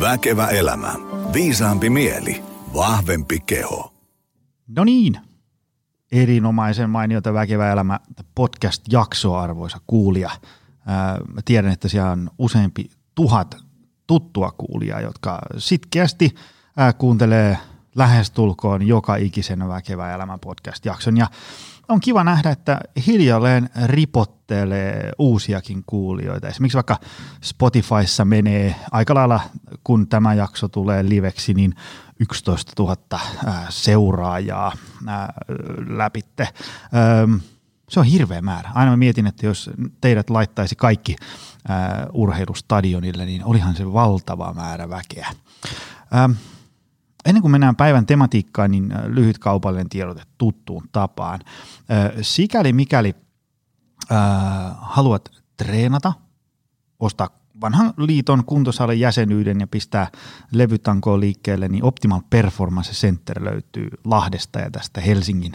Väkevä elämä. Viisaampi mieli. Vahvempi keho. No niin, erinomaisen mainiota Väkevä elämä podcast-jaksoa, arvoisa kuulija. Mä tiedän, että siellä on useampi tuhat tuttua kuulijaa, jotka sitkeästi kuuntelee lähestulkoon joka ikisen Väkevä elämä podcast-jakson. Ja on kiva nähdä, että hiljalleen ripottelee uusiakin kuulijoita. Esimerkiksi vaikka Spotifyssa menee aika lailla, kun tämä jakso tulee liveksi, niin 11 000 seuraajaa läpitte. Se on hirveä määrä. Aina mä mietin, että jos teidät laittaisi kaikki urheilustadionille, niin olihan se valtava määrä väkeä. Ennen kuin mennään päivän tematiikkaan, niin lyhyt kaupallinen tiedote tuttuun tapaan. Sikäli mikäli äh, haluat treenata, ostaa vanhan liiton kuntosalin jäsenyyden ja pistää levytankoon liikkeelle, niin Optimal Performance Center löytyy Lahdesta ja tästä Helsingin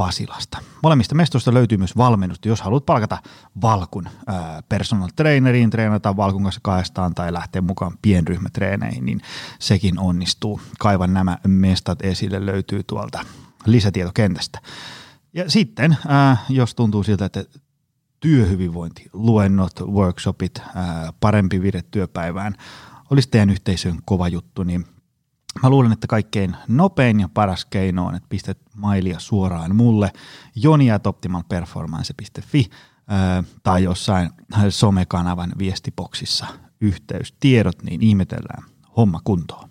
Pasilasta. Molemmista mestoista löytyy myös valmennusta, jos haluat palkata Valkun ää, personal traineriin, treenata Valkun kanssa kahdestaan tai lähteä mukaan pienryhmätreeneihin, niin sekin onnistuu. Kaivan nämä mestat esille löytyy tuolta lisätietokentästä. Ja sitten, ää, jos tuntuu siltä, että työhyvinvointi, luennot, workshopit, ää, parempi vire työpäivään olisi teidän yhteisön kova juttu, niin Mä luulen, että kaikkein nopein ja paras keino on, että pistät mailia suoraan mulle joniatoptimalperformance.fi tai jossain somekanavan viestipoksissa yhteystiedot, niin ihmetellään homma kuntoon.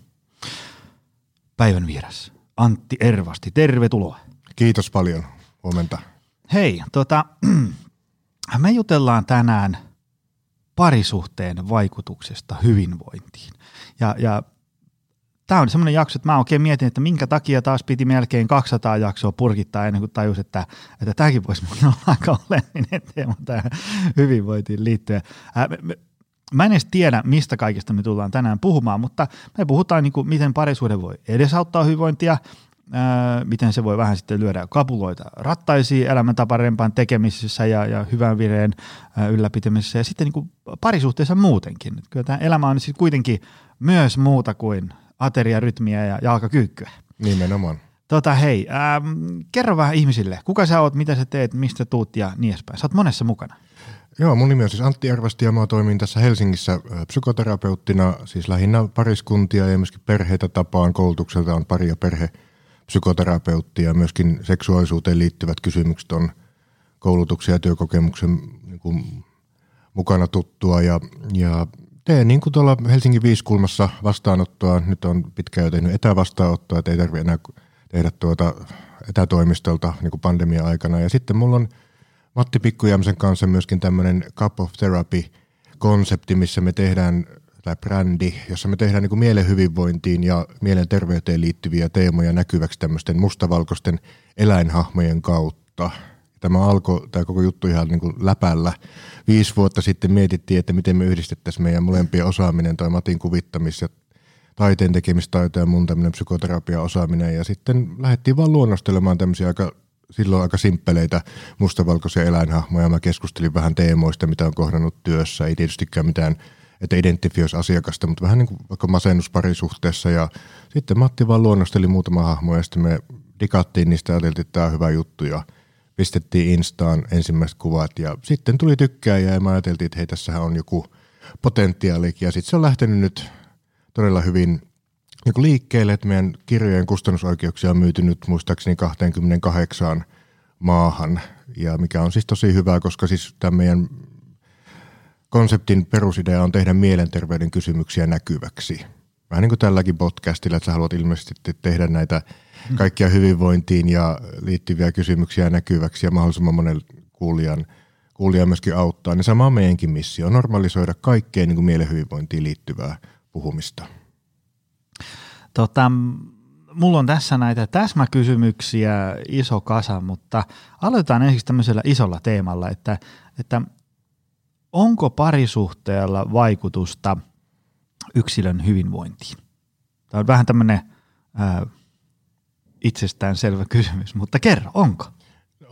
Päivän vieras Antti Ervasti, tervetuloa. Kiitos paljon, huomenta. Hei, tota, me jutellaan tänään parisuhteen vaikutuksesta hyvinvointiin. Ja, ja tämä on semmoinen jakso, että mä oikein mietin, että minkä takia taas piti melkein 200 jaksoa purkittaa ennen kuin tajus, että, että tämäkin voisi olla aika oleellinen teema tähän hyvinvointiin liittyen. Ää, me, mä en edes tiedä, mistä kaikesta me tullaan tänään puhumaan, mutta me puhutaan, niin kuin, miten parisuhde voi edesauttaa hyvinvointia, ää, miten se voi vähän sitten lyödä kapuloita rattaisiin elämäntaparempaan tekemisessä ja, ja hyvän vireen ää, ylläpitämisessä ja sitten niin kuin parisuhteessa muutenkin. Kyllä tämä elämä on siis kuitenkin myös muuta kuin ateriarytmiä ja jalkakyykkyä. Nimenomaan. Tota hei, ähm, kerro vähän ihmisille, kuka sä oot, mitä sä teet, mistä tuut ja niin edespäin. Sä oot monessa mukana. Joo, mun nimi on siis Antti Arvasti ja mä toimin tässä Helsingissä psykoterapeuttina, siis lähinnä pariskuntia ja myöskin perheitä tapaan. Koulutukselta on pari ja perhe psykoterapeutti ja myöskin seksuaalisuuteen liittyvät kysymykset on koulutuksia ja työkokemuksen niin kuin, mukana tuttua ja, ja teen niin kuin tuolla Helsingin viiskulmassa vastaanottoa. Nyt on pitkään jo tehnyt etävastaanottoa, että ei tarvitse enää tehdä tuota etätoimistolta niin kuin pandemia-aikana. Ja sitten mulla on Matti Pikkujämsen kanssa myöskin tämmöinen Cup of Therapy-konsepti, missä me tehdään, tai brändi, jossa me tehdään niin kuin mielen hyvinvointiin ja mielenterveyteen liittyviä teemoja näkyväksi tämmöisten mustavalkoisten eläinhahmojen kautta. Tämä alkoi, tämä koko juttu ihan niin kuin läpällä. Viisi vuotta sitten mietittiin, että miten me yhdistettäisiin meidän molempien osaaminen, toi Matin kuvittamis- ja taiteen tekemistaito ja mun tämmöinen psykoterapia-osaaminen. Ja sitten lähdettiin vaan luonnostelemaan tämmöisiä aika silloin aika simppeleitä mustavalkoisia eläinhahmoja. Mä keskustelin vähän teemoista, mitä on kohdannut työssä. Ei tietystikään mitään, että identifioisi asiakasta, mutta vähän niin kuin vaikka masennusparisuhteessa. Ja sitten Matti vaan luonnosteli muutama hahmo ja sitten me dikattiin niistä ja ajateltiin, että tämä on hyvä juttu. Ja pistettiin Instaan ensimmäiset kuvat ja sitten tuli tykkääjä ja me ajateltiin, että hei tässähän on joku potentiaalikin ja sitten se on lähtenyt nyt todella hyvin niin liikkeelle, että meidän kirjojen kustannusoikeuksia on myyty nyt muistaakseni 28 maahan ja mikä on siis tosi hyvä, koska siis tämä meidän konseptin perusidea on tehdä mielenterveyden kysymyksiä näkyväksi. Vähän niin kuin tälläkin podcastilla, että sä haluat ilmeisesti tehdä näitä kaikkia hyvinvointiin ja liittyviä kysymyksiä näkyväksi ja mahdollisimman monen kuulijan, kuulijan myöskin auttaa, niin sama on meidänkin missio, normalisoida kaikkeen niin kuin mielen hyvinvointiin liittyvää puhumista. Tota, mulla on tässä näitä täsmäkysymyksiä iso kasa, mutta aloitetaan ensiksi tämmöisellä isolla teemalla, että, että onko parisuhteella vaikutusta yksilön hyvinvointiin? Tämä on vähän tämmöinen ää, itsestäänselvä kysymys, mutta kerro, onko?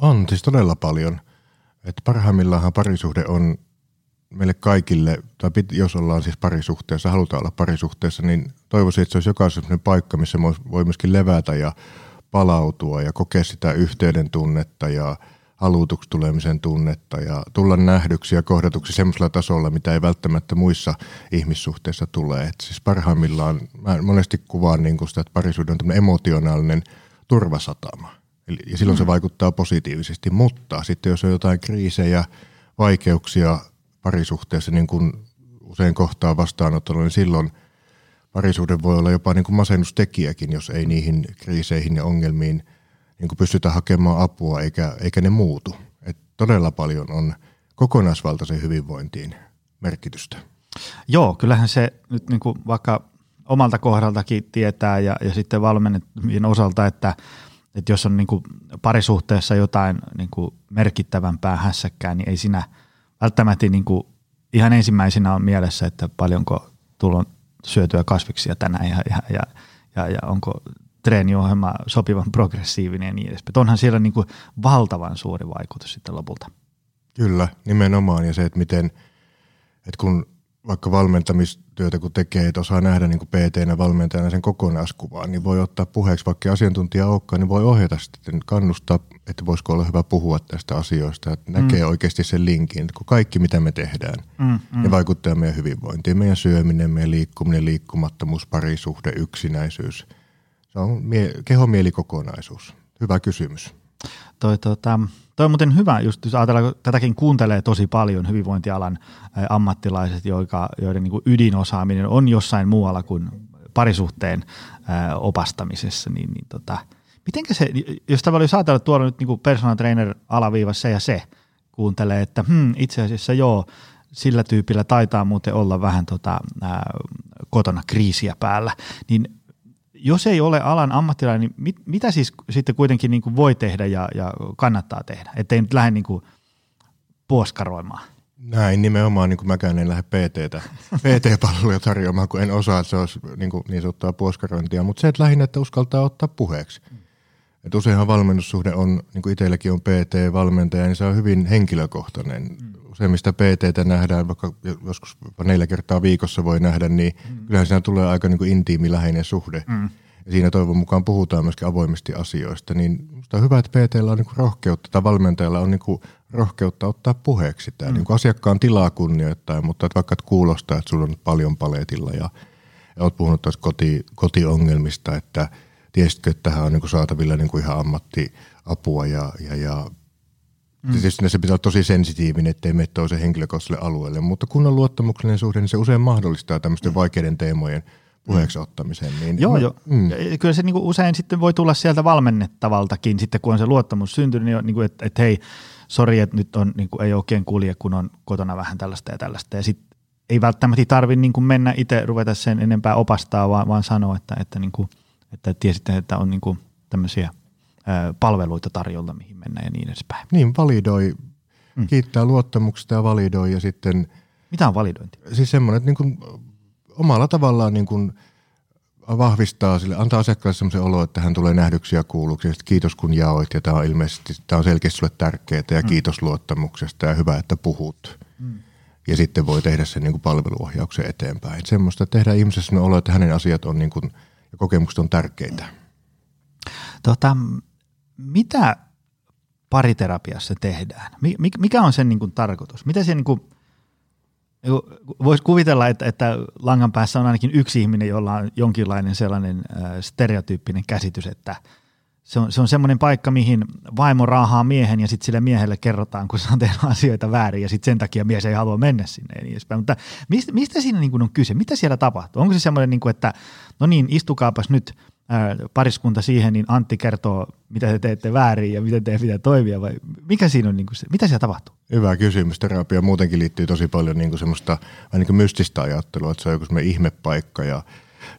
On siis todella paljon. Että parhaimmillaan parisuhde on meille kaikille, tai jos ollaan siis parisuhteessa, halutaan olla parisuhteessa, niin toivoisin, että se olisi jokaisen paikka, missä voi myöskin levätä ja palautua ja kokea sitä yhteyden tunnetta ja halutuksi tulemisen tunnetta ja tulla nähdyksi ja kohdatuksi semmoisella tasolla, mitä ei välttämättä muissa ihmissuhteissa tule. Et siis parhaimmillaan, mä monesti kuvaan niin sitä, että parisuuden on emotionaalinen turvasatama. Eli, ja silloin mm. se vaikuttaa positiivisesti, mutta sitten jos on jotain kriisejä, vaikeuksia parisuhteessa, niin kuin usein kohtaa vastaanotolla, niin silloin parisuhde voi olla jopa niin kuin masennustekijäkin, jos ei niihin kriiseihin ja ongelmiin niin kuin pystytä hakemaan apua eikä, eikä ne muutu. Et todella paljon on kokonaisvaltaisen hyvinvointiin merkitystä. Joo, kyllähän se nyt niin kuin vaikka omalta kohdaltakin tietää ja, ja sitten valmennettujen osalta, että, että jos on niin kuin parisuhteessa jotain niin kuin merkittävämpää hässäkkää, niin ei siinä välttämättä niin kuin ihan ensimmäisenä on mielessä, että paljonko tulon syötyä kasviksia tänään ja, ja, ja, ja, ja onko treeniohjelma sopivan progressiivinen ja niin edespäin. Onhan siellä niin kuin valtavan suuri vaikutus sitten lopulta. Kyllä, nimenomaan. Ja se, että miten, että kun vaikka valmentamistyötä kun tekee, että osaa nähdä niin PT-nä valmentajana sen kokonaiskuvaa, niin voi ottaa puheeksi, vaikka asiantuntija olekaan, niin voi ohjata sitten, kannustaa, että voisiko olla hyvä puhua tästä asioista, että näkee mm. oikeasti sen linkin, että kun kaikki mitä me tehdään, mm, mm. ne vaikuttaa meidän hyvinvointiin, meidän syöminen, meidän liikkuminen, liikkumattomuus, parisuhde, yksinäisyys. Se on mie- kehomielikkokonaisuus. Hyvä kysymys. Toi, tota, toi on muuten hyvä, just jos ajatellaan, tätäkin kuuntelee tosi paljon hyvinvointialan ammattilaiset, joika, joiden niin ydinosaaminen on jossain muualla kuin parisuhteen opastamisessa, niin, niin tota, mitenkä se, jos tavallaan jos ajatellaan, tuolla nyt niin personal trainer alaviiva se ja se kuuntelee, että hmm, itse asiassa joo, sillä tyypillä taitaa muuten olla vähän tota, ää, kotona kriisiä päällä, niin jos ei ole alan ammattilainen, niin mit, mitä siis sitten kuitenkin niin kuin voi tehdä ja, ja kannattaa tehdä, ettei nyt lähde niin kuin puoskaroimaan? Näin nimenomaan, niin kuin mäkään en lähde PT-tä, PT-palveluja tarjoamaan, kun en osaa, että se olisi niin, kuin, niin sanottua puoskarointia, mutta se, että lähinnä, että uskaltaa ottaa puheeksi. Mm. Et useinhan valmennussuhde on, niin kuin itselläkin on PT-valmentaja, niin se on hyvin henkilökohtainen. Mm. Useimmista PT-tä nähdään, vaikka joskus neljä kertaa viikossa voi nähdä, niin mm. kyllähän siinä tulee aika niin kuin intiimi läheinen suhde. Mm. Ja siinä toivon mukaan puhutaan myöskin avoimesti asioista. Niin on hyvä, että PTllä on niin kuin rohkeutta tai valmentajalla on niin kuin rohkeutta ottaa puheeksi tämä. Mm. Niin kuin asiakkaan tilaa kunnioittaa, mutta että vaikka et kuulostaa, että sulla on paljon paletilla ja, ja olet puhunut tuosta koti, kotiongelmista, että tiesitkö, että tähän on niin kuin saatavilla niin kuin ihan ammattiapua ja, ja, ja Mm. Tietysti se pitää olla tosi sensitiivinen, ettei mene toisen henkilökohtaiselle alueelle, mutta kun on luottamuksellinen suhde, niin se usein mahdollistaa tämmöisten mm. vaikeiden teemojen puheeksi ottamisen. Niin, joo, joo. Mm. Kyllä se niinku usein sitten voi tulla sieltä valmennettavaltakin, sitten kun on se luottamus syntynyt, niin, niinku, että et hei, sori, että nyt on, niinku, ei oikein kulje, kun on kotona vähän tällaista ja tällaista. Ja sitten ei välttämättä tarvitse niinku mennä itse ruveta sen enempää opastaa, vaan, vaan sanoa, että, että, niinku, että tiesitte, että on niinku tämmöisiä palveluita tarjolla, mihin mennään ja niin edespäin. Niin, validoi, mm. kiittää luottamuksesta ja validoi ja sitten... Mitä on validointi? Siis semmoinen, että niin kuin, omalla tavallaan niin kuin vahvistaa sille, antaa asiakkaalle semmoisen olo, että hän tulee nähdyksi ja kuulluksi. Sitten kiitos kun jaoit ja tämä on ilmeisesti, tämä on selkeästi sulle tärkeää ja mm. kiitos luottamuksesta ja hyvä, että puhut. Mm. Ja sitten voi tehdä sen niin kuin palveluohjauksen eteenpäin. Että semmoista, tehdään ihmisessä olo, että hänen asiat on niin kuin, ja kokemukset on tärkeitä. Tota, mitä pariterapiassa tehdään? Mikä on sen niin kuin tarkoitus? Mitä se niin kuin, Voisi kuvitella, että, että langan päässä on ainakin yksi ihminen, jolla on jonkinlainen sellainen stereotyyppinen käsitys, että se on, se on semmoinen paikka, mihin vaimo raahaa miehen ja sitten sille miehelle kerrotaan, kun se on tehnyt asioita väärin ja sitten sen takia mies ei halua mennä sinne ja niin edespäin. Mutta mistä, mistä siinä niin kuin on kyse? Mitä siellä tapahtuu? Onko se semmoinen, niin kuin, että no niin, istukaapas nyt – pariskunta siihen, niin Antti kertoo, mitä te teette väärin ja miten teidän pitää toimia, vai mikä siinä on, niin kuin se, mitä siellä tapahtuu? Hyvä kysymys. Terapia muutenkin liittyy tosi paljon niin kuin semmoista niin kuin mystistä ajattelua, että se on joku semmoinen ihmepaikka ja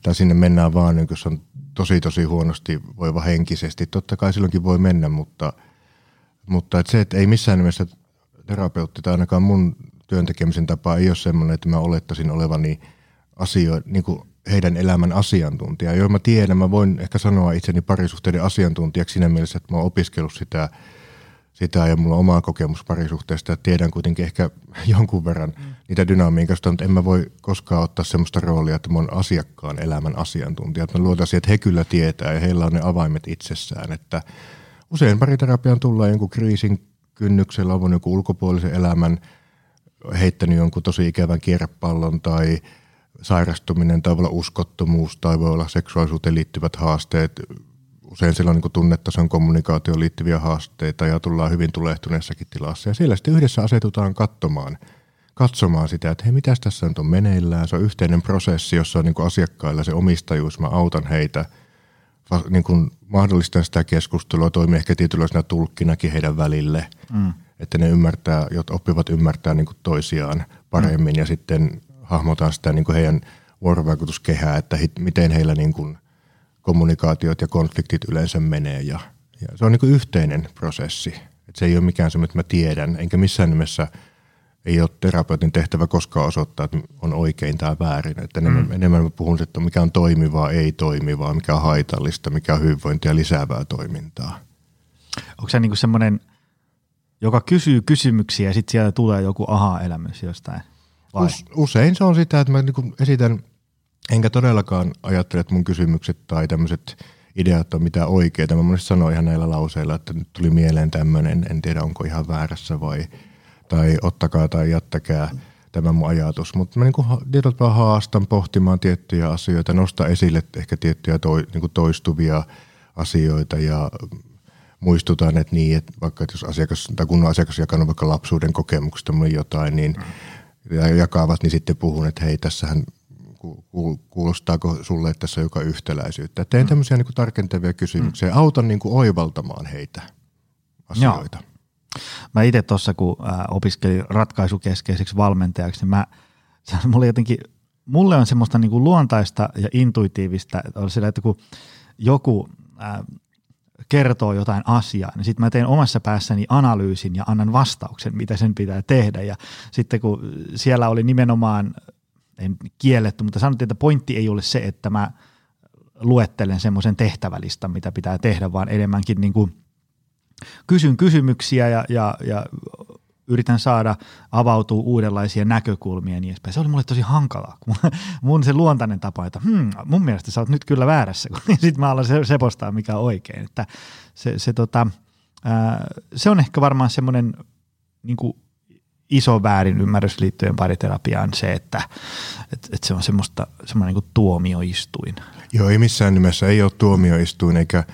tai sinne mennään vaan, niin jos on tosi tosi huonosti voiva henkisesti. Totta kai silloinkin voi mennä, mutta, mutta että se, että ei missään nimessä terapeutti tai ainakaan mun työntekemisen tapa ei ole semmoinen, että mä olettaisin olevani asio, niin kuin heidän elämän asiantuntija. Jo mä tiedän, mä voin ehkä sanoa itseni parisuhteiden asiantuntijaksi siinä mielessä, että mä oon opiskellut sitä, sitä ja mulla on oma kokemus parisuhteesta ja tiedän kuitenkin ehkä jonkun verran mm. niitä dynamiikasta, mutta en mä voi koskaan ottaa semmoista roolia, että mä oon asiakkaan elämän asiantuntija. Että mä luotaisin, että he kyllä tietää ja heillä on ne avaimet itsessään, että usein pariterapiaan tullaan jonkun kriisin kynnyksellä, on jonkun ulkopuolisen elämän, heittänyt jonkun tosi ikävän kierrepallon tai sairastuminen tai voi olla uskottomuus tai voi olla seksuaalisuuteen liittyvät haasteet, usein siellä on niin tunnetason kommunikaatioon liittyviä haasteita ja tullaan hyvin tulehtuneessakin tilassa. Ja siellä sitten yhdessä asetutaan katsomaan, katsomaan sitä, että hei, mitä tässä nyt on meneillään. Se on yhteinen prosessi, jossa on niin asiakkailla se omistajuus, mä autan heitä, niin kuin mahdollistan sitä keskustelua, toimii ehkä tietynlaisena tulkkinakin heidän välille, mm. että ne ymmärtää, jotka oppivat ymmärtää niin toisiaan paremmin mm. ja sitten hahmotaan sitä niin heidän vuorovaikutuskehää, että he, miten heillä niin kuin – kommunikaatiot ja konfliktit yleensä menee ja, ja se on niin kuin yhteinen prosessi. Et se ei ole mikään semmoinen, että mä tiedän, enkä missään nimessä ei ole terapeutin tehtävä koskaan osoittaa, että on oikein tai väärin. Että enemmän, mm. enemmän mä puhun, että mikä on toimivaa, ei toimivaa, mikä on haitallista, mikä on hyvinvointia lisäävää toimintaa. Onko se niin kuin semmoinen, joka kysyy kysymyksiä ja sitten sieltä tulee joku aha-elämys jostain? Us, usein se on sitä, että mä niin esitän Enkä todellakaan ajattele, että mun kysymykset tai tämmöiset ideat on mitä oikeita. Mä monesti sanoin ihan näillä lauseilla, että nyt tuli mieleen tämmöinen, en tiedä onko ihan väärässä vai, tai ottakaa tai jättäkää tämä mun ajatus. Mutta mä niin tietyllä haastan pohtimaan tiettyjä asioita, nosta esille ehkä tiettyjä toi, niin toistuvia asioita ja muistutan, että niin, että vaikka että jos asiakas tai kun asiakas jakanut vaikka lapsuuden kokemuksesta jotain, niin ja jakavat, niin sitten puhun, että hei, tässähän kuulostaako sulle, että tässä on joka yhtäläisyyttä. Teen mm. tämmöisiä niin kuin tarkentavia kysymyksiä, mm. autan niin kuin oivaltamaan heitä asioita. Joo. Mä itse tuossa, kun opiskelin ratkaisukeskeiseksi valmentajaksi, niin mä, se mulle jotenkin, mulle on semmoista niin kuin luontaista ja intuitiivista, että, on sillä, että kun joku ää, kertoo jotain asiaa, niin sitten mä teen omassa päässäni analyysin ja annan vastauksen, mitä sen pitää tehdä. Ja sitten kun siellä oli nimenomaan ei kielletty, mutta sanottiin, että pointti ei ole se, että mä luettelen semmoisen tehtävälistan, mitä pitää tehdä, vaan enemmänkin niin kuin kysyn kysymyksiä ja, ja, ja yritän saada avautua uudenlaisia näkökulmia ja niin edespäin. Se oli mulle tosi hankalaa. Mun se luontainen tapa, että hmm, mun mielestä sä oot nyt kyllä väärässä, kun sitten mä alan sepostaa mikä on oikein. Että se, se, tota, ää, se on ehkä varmaan semmoinen niin iso väärin ymmärrys liittyen pariterapiaan se, että, että, että se on semmoista, semmoinen niin tuomioistuin. Joo, ei missään nimessä ei ole tuomioistuin eikä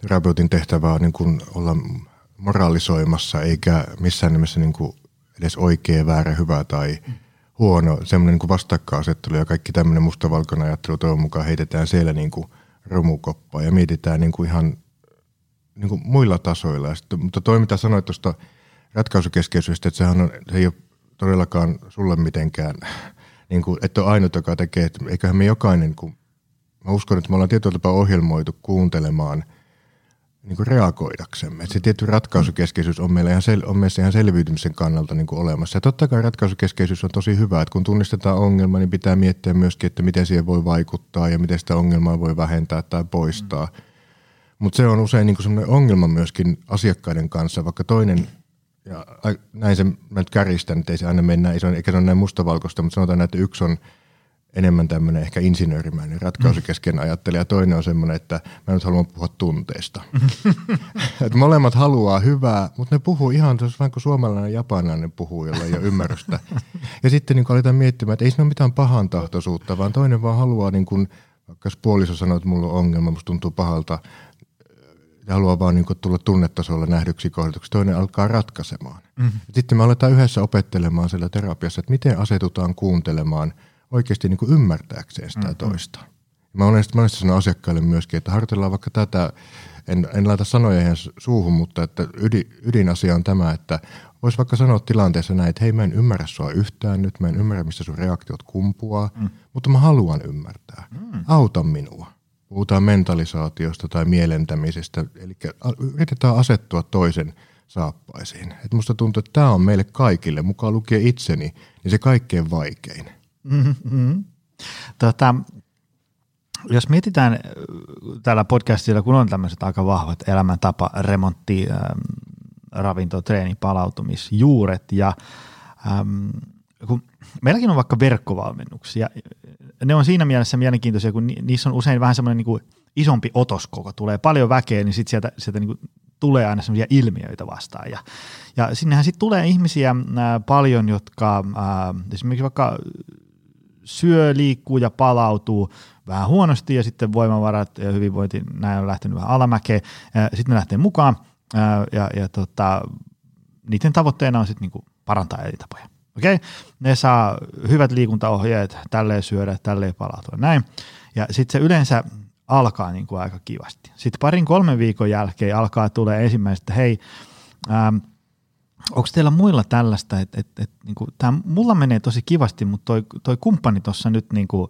terapeutin tehtävä on niin kuin olla moralisoimassa eikä missään nimessä niin kuin edes oikea, väärä, hyvä tai huono. Semmoinen niin vastakkainasettelu ja kaikki tämmöinen mustavalkoinen ajattelu toivon mukaan heitetään siellä niin kuin romukoppaa ja mietitään niin kuin ihan niin kuin muilla tasoilla. sitten, mutta toi mitä sanoit tuosta ratkaisukeskeisyydestä, että sehän on, se ei ole todellakaan sulle mitenkään, niin kuin, että on ainut, joka tekee, että eiköhän me jokainen, kun mä uskon, että me ollaan tietyllä tapaa ohjelmoitu kuuntelemaan niin kuin reagoidaksemme. Että se tietty ratkaisukeskeisyys on meillä ihan, sel, on meissä ihan selviytymisen kannalta niin kuin olemassa. Ja totta kai ratkaisukeskeisyys on tosi hyvä, että kun tunnistetaan ongelma, niin pitää miettiä myöskin, että miten siihen voi vaikuttaa ja miten sitä ongelmaa voi vähentää tai poistaa. Mm. Mutta se on usein niin kuin ongelma myöskin asiakkaiden kanssa, vaikka toinen ja näin se, mä nyt kärjistän, että ei se aina mennä, eikä se ole näin mustavalkoista, mutta sanotaan, että yksi on enemmän tämmöinen ehkä insinöörimäinen ratkaisukeskeinen mm. ajattelija, ja toinen on semmoinen, että mä nyt haluan puhua tunteista. että molemmat haluaa hyvää, mutta ne puhuu ihan tuossa vähän kuin suomalainen ja japanilainen puhuu, jolla ei ole ymmärrystä. ja sitten niin aletaan miettimään, että ei siinä ole mitään pahan tahtoisuutta, vaan toinen vaan haluaa, niin kuin, vaikka puoliso sanoo, että mulla on ongelma, musta tuntuu pahalta, ja haluaa vaan niin tulla tunnetasolla nähdyksi kohdatuksi, toinen alkaa ratkaisemaan. Mm-hmm. Sitten me aletaan yhdessä opettelemaan siellä terapiassa, että miten asetutaan kuuntelemaan oikeasti niin ymmärtääkseen sitä mm-hmm. toista. Mä monesti, monesti sanon asiakkaille myöskin, että harjoitellaan vaikka tätä, en, en laita sanoja ihan suuhun, mutta että ydin, ydinasia on tämä, että voisi vaikka sanoa tilanteessa näin, että hei mä en ymmärrä sua yhtään nyt, mä en ymmärrä mistä sun reaktiot kumpuaa, mm. mutta mä haluan ymmärtää. Mm. Auta minua puhutaan mentalisaatiosta tai mielentämisestä, eli yritetään asettua toisen saappaisiin. Et musta tuntuu, että tämä on meille kaikille, mukaan lukee itseni, niin se kaikkein vaikein. Mm-hmm. Tota, jos mietitään äh, täällä podcastilla, kun on tämmöiset aika vahvat elämäntapa, remontti, ähm, ravinto, treeni, palautumisjuuret ja äm, kun meilläkin on vaikka verkkovalmennuksia, ne on siinä mielessä mielenkiintoisia, kun niissä on usein vähän semmoinen niin isompi otoskoko, tulee paljon väkeä, niin sitten sieltä, sieltä niin tulee aina semmoisia ilmiöitä vastaan. Ja, ja sinnehän sitten tulee ihmisiä ää, paljon, jotka ää, esimerkiksi vaikka syö, liikkuu ja palautuu vähän huonosti ja sitten voimavarat ja hyvinvointi näin on lähtenyt vähän alamäkeen. Sitten ne lähtee mukaan ja, ja tota, niiden tavoitteena on sitten niinku parantaa elintapoja. Okei, okay? ne saa hyvät liikuntaohjeet, tälleen syödä, tälleen palautua, näin. Ja sitten se yleensä alkaa niin kuin aika kivasti. Sitten parin kolmen viikon jälkeen alkaa tulee ensimmäiset, että hei, ähm, onko teillä muilla tällaista, että et, et, niin tämä mulla menee tosi kivasti, mutta toi, toi kumppani tuossa nyt niin kuin,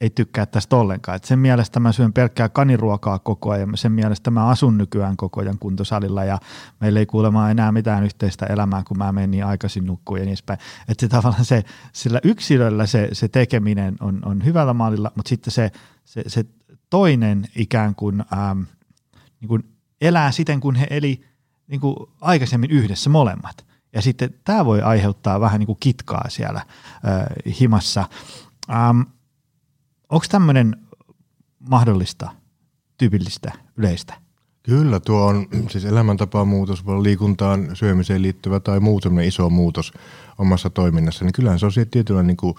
ei tykkää tästä ollenkaan. Et sen mielestä mä syön pelkkää kaniruokaa koko ajan, sen mielestä mä asun nykyään koko ajan kuntosalilla ja meillä ei kuulemma enää mitään yhteistä elämää, kun mä menen niin aikaisin nukkuun ja niin edespäin. Että se tavallaan se, sillä yksilöllä se, se tekeminen on, on hyvällä mallilla, mutta sitten se, se, se toinen ikään kuin, ähm, niin kuin elää siten, kun he eli niin kuin aikaisemmin yhdessä molemmat. Ja sitten tämä voi aiheuttaa vähän niin kuin kitkaa siellä äh, himassa. Ähm, Onko tämmöinen mahdollista, tyypillistä, yleistä? Kyllä, tuo on siis elämäntapamuutos, voi olla liikuntaan, syömiseen liittyvä tai muu iso muutos omassa toiminnassa, niin kyllähän se on tietynlainen, niin kuin,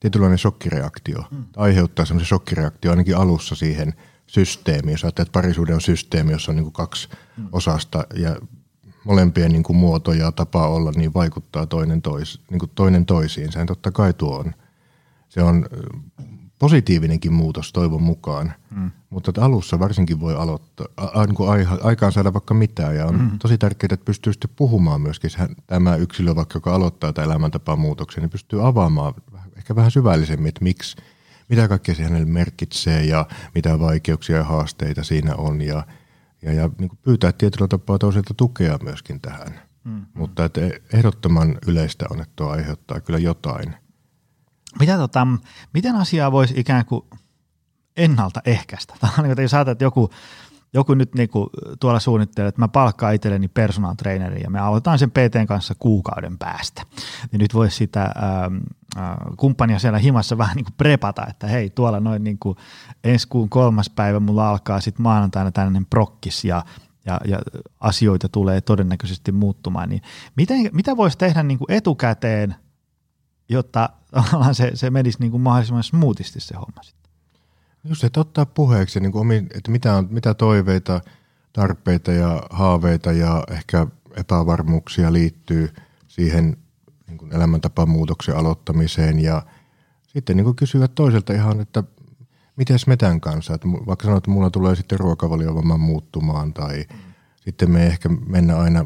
tietynlainen shokkireaktio. Mm. Aiheuttaa semmoisen shokkireaktio ainakin alussa siihen systeemiin. Jos ajattelet, että parisuuden on systeemi, jossa on niin kuin kaksi mm. osasta ja molempien niin kuin muoto ja tapa olla, niin vaikuttaa toinen, tois, niin kuin toinen toisiin. Sehän totta kai tuo on, se on positiivinenkin muutos toivon mukaan, mm. mutta että alussa varsinkin voi aloittaa, a, a, niin kuin aikaan saada vaikka mitään ja on mm. tosi tärkeää, että pystyy sitten puhumaan myöskin tämä yksilö, vaikka joka aloittaa tämän elämäntapamuutoksen, niin pystyy avaamaan ehkä vähän syvällisemmin, että miksi, mitä kaikkea se hänelle merkitsee ja mitä vaikeuksia ja haasteita siinä on ja, ja, ja niin kuin pyytää tietyllä tapaa toiselta tukea myöskin tähän. Mm. Mutta että ehdottoman yleistä on, että tuo aiheuttaa kyllä jotain – mitä tota, miten asiaa voisi ikään kuin ennaltaehkäistä? Tai niin, jos ajatellaan, että joku, joku nyt niin kuin tuolla suunnittelee, että mä palkkaan itselleni personal trainerin ja me aloitetaan sen PTn kanssa kuukauden päästä. Niin nyt voisi sitä ähm, äh, kumppania siellä himassa vähän niin kuin prepata, että hei tuolla noin niin kuin ensi kuun kolmas päivä mulla alkaa sitten maanantaina tällainen prokkis ja ja, ja asioita tulee todennäköisesti muuttumaan, niin miten, mitä voisi tehdä niin kuin etukäteen – jotta se, se menisi niin kuin mahdollisimman smoothisti se homma sitten. Just, että ottaa puheeksi, niin kuin että mitä, on, mitä toiveita, tarpeita ja haaveita ja ehkä epävarmuuksia liittyy siihen niin kuin elämäntapamuutoksen aloittamiseen ja sitten niin kuin kysyä toiselta ihan, että miten me tämän kanssa, että vaikka sanoit, että mulla tulee sitten ruokavaliovamma muuttumaan tai mm. sitten me ehkä mennä aina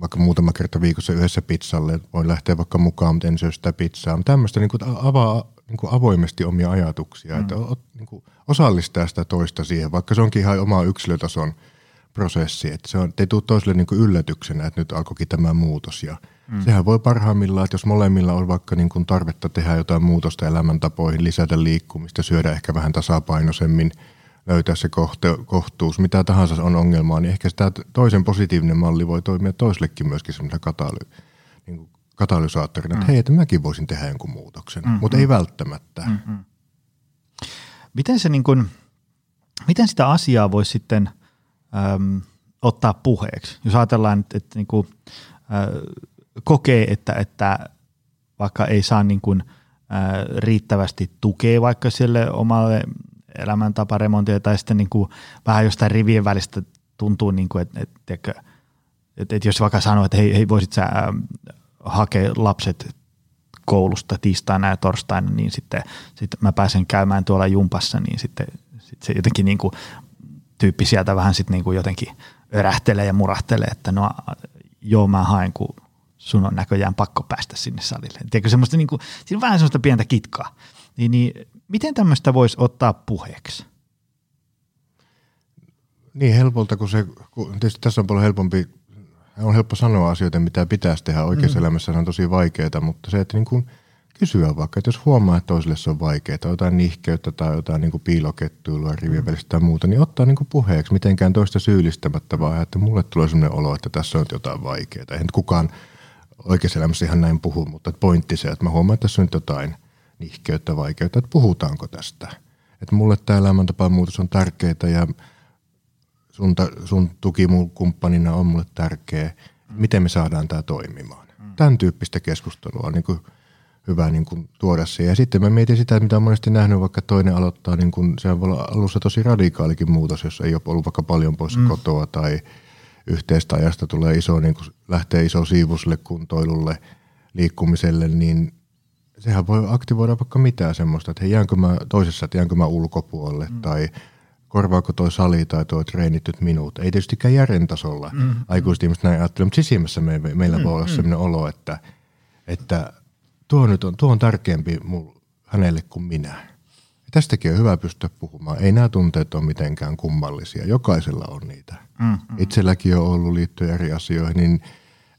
vaikka muutama kerta viikossa yhdessä pizzalle, voi lähteä vaikka mukaan, mutta en syö sitä pizzaa. Tämmöistä niin kuin avaa niin kuin avoimesti omia ajatuksia, mm. että niin kuin osallistaa sitä toista siihen, vaikka se onkin ihan oma yksilötason prosessi, että se on, ei tule toiselle niin kuin yllätyksenä, että nyt alkoikin tämä muutos ja mm. sehän voi parhaimmillaan, että jos molemmilla on vaikka niin kuin tarvetta tehdä jotain muutosta elämäntapoihin, lisätä liikkumista, syödä ehkä vähän tasapainoisemmin – löytää se kohte, kohtuus, mitä tahansa on ongelmaa, niin ehkä sitä toisen positiivinen malli voi toimia toisellekin myöskin semmoisena kataly, niin kuin katalysaattorina, mm. että hei, että mäkin voisin tehdä jonkun muutoksen, mm-hmm. mutta ei välttämättä. Mm-hmm. Miten, se niin kuin, miten sitä asiaa voisi sitten äm, ottaa puheeksi? Jos ajatellaan, että, että niin kuin, äh, kokee, että, että vaikka ei saa niin kuin, äh, riittävästi tukea vaikka sille omalle elämäntaparemontia tai sitten niin kuin vähän jostain rivien välistä tuntuu, niin kuin, että, että, että, että, että jos vaikka sanoo, että hei, hei voisit sä ähm, hakea lapset koulusta tiistaina ja torstaina, niin sitten, sitten mä pääsen käymään tuolla jumpassa, niin sitten, sitten se jotenkin niin kuin, tyyppi sieltä vähän sitten niin kuin jotenkin örähtelee ja murahtelee, että no joo mä haen, kun sun on näköjään pakko päästä sinne salille. Tiedätkö semmoista niin kuin, siinä on vähän semmoista pientä kitkaa. Niin, niin miten tämmöistä voisi ottaa puheeksi? Niin helpolta, kun se, kun tietysti tässä on paljon helpompi, on helppo sanoa asioita, mitä pitäisi tehdä oikeassa mm. elämässä, on tosi vaikeaa, mutta se, että niin kuin kysyä vaikka, että jos huomaa, että toiselle se on vaikeaa, jotain nihkeyttä tai jotain niin kuin piilokettuilua rivien mm. välistä tai muuta, niin ottaa niin kuin puheeksi mitenkään toista syyllistämättä, vaan että mulle tulee sellainen olo, että tässä on jotain vaikeaa. Eihän kukaan oikeassa elämässä ihan näin puhu, mutta pointti se, että mä huomaan, että tässä on jotain nihkeyttä, vaikeutta, että puhutaanko tästä. Että mulle tämä elämäntapaan muutos on tärkeää ja sun, sun tuki mun kumppanina on mulle tärkeä. Miten me saadaan tämä toimimaan? Mm. Tämän tyyppistä keskustelua on niin kuin hyvä niin kuin tuoda se. Ja sitten mä mietin sitä, mitä on monesti nähnyt, vaikka toinen aloittaa, niin kuin, se voi olla alussa tosi radikaalikin muutos, jos ei ole ollut vaikka paljon pois mm. kotoa tai yhteistä ajasta tulee iso, niin kuin lähtee iso siivuselle kuntoilulle, liikkumiselle, niin sehän voi aktivoida vaikka mitään semmoista, että hei, jäänkö mä toisessa, että jäänkö mä ulkopuolelle mm. tai korvaako toi sali tai tuo treenityt minut. Ei tietystikään järjen tasolla mm. aikuiset ihmiset näin ajattelevat, mutta sisimmässä me, meillä mm. voi olla mm. sellainen olo, että, että tuo, nyt on, tuo on tärkeämpi mul, hänelle kuin minä. Ja tästäkin on hyvä pystyä puhumaan. Ei nämä tunteet ole mitenkään kummallisia. Jokaisella on niitä. Mm, mm. Itselläkin on ollut liittyen eri asioihin, niin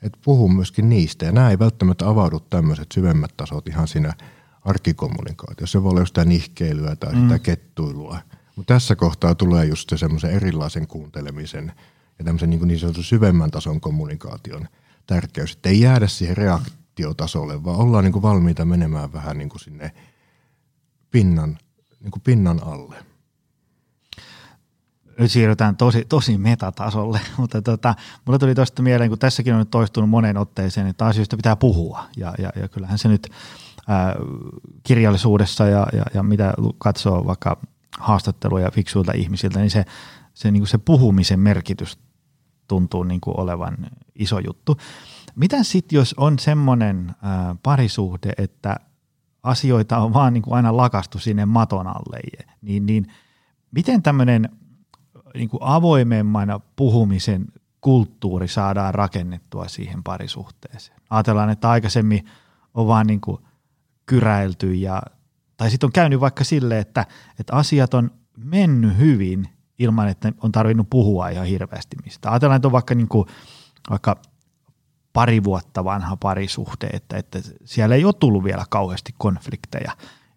että puhun myöskin niistä. Ja nämä ei välttämättä avaudu tämmöiset syvemmät tasot ihan siinä arkikommunikaatiossa. Se voi olla sitä nihkeilyä tai mm. sitä kettuilua. Mutta tässä kohtaa tulee just se semmoisen erilaisen kuuntelemisen ja tämmöisen niin, niin sanotun syvemmän tason kommunikaation tärkeys. Että ei jäädä siihen reaktiotasolle, vaan ollaan niin kuin valmiita menemään vähän niin kuin sinne pinnan, niin kuin pinnan alle nyt siirrytään tosi, tosi metatasolle, mutta tota, mulle tuli tuosta mieleen, kun tässäkin on nyt toistunut moneen otteeseen, että asioista pitää puhua ja, ja, ja kyllähän se nyt ää, kirjallisuudessa ja, ja, ja mitä katsoo vaikka haastatteluja fiksuilta ihmisiltä, niin se, se, niin kuin se puhumisen merkitys tuntuu niin kuin olevan iso juttu. Mitä sitten, jos on semmoinen parisuhde, että asioita on vaan niin kuin aina lakastu sinne maton alle, niin, niin miten tämmöinen – niin kuin avoimemman puhumisen kulttuuri saadaan rakennettua siihen parisuhteeseen. Ajatellaan, että aikaisemmin on vaan niin kuin kyräilty ja, tai sitten on käynyt vaikka sille, että, että asiat on mennyt hyvin ilman, että on tarvinnut puhua ihan hirveästi mistä. Ajatellaan, että on vaikka, niin kuin, vaikka pari vuotta vanha parisuhde, että, että siellä ei ole tullut vielä kauheasti konflikteja.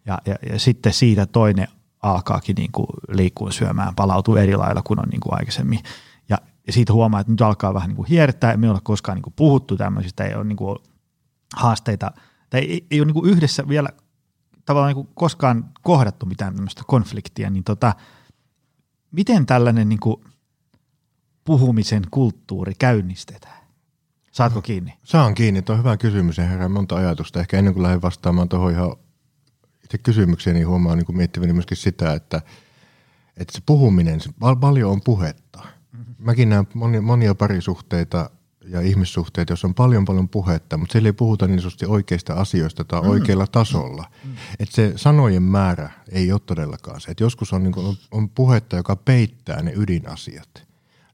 Ja, ja, ja sitten siitä toinen alkaakin niin kuin liikkua syömään, palautuu eri lailla kuin on niin kuin aikaisemmin. Ja, ja siitä huomaa, että nyt alkaa vähän niin kuin hiertää, me ei ole koskaan niin kuin puhuttu tämmöisistä, ei ole niin kuin haasteita, tai ei, ei ole niin kuin yhdessä vielä tavallaan niin kuin koskaan kohdattu mitään tämmöistä konfliktia, niin tota, miten tällainen niin kuin puhumisen kulttuuri käynnistetään? Saatko kiinni? Saan kiinni. Tuo on hyvä kysymys ja herää monta ajatusta. Ehkä ennen kuin lähden vastaamaan tuohon ihan itse kysymykseen, niin huomaa niin miettiväni myöskin sitä, että, että se puhuminen, se paljon on puhetta. Mm-hmm. Mäkin näen monia, monia parisuhteita ja ihmissuhteita, jos on paljon paljon puhetta, mutta siellä ei puhuta niin sanotusti oikeista asioista tai mm. oikealla tasolla. Mm. Että se sanojen määrä ei ole todellakaan se. Että joskus on, niin kuin, on puhetta, joka peittää ne ydinasiat.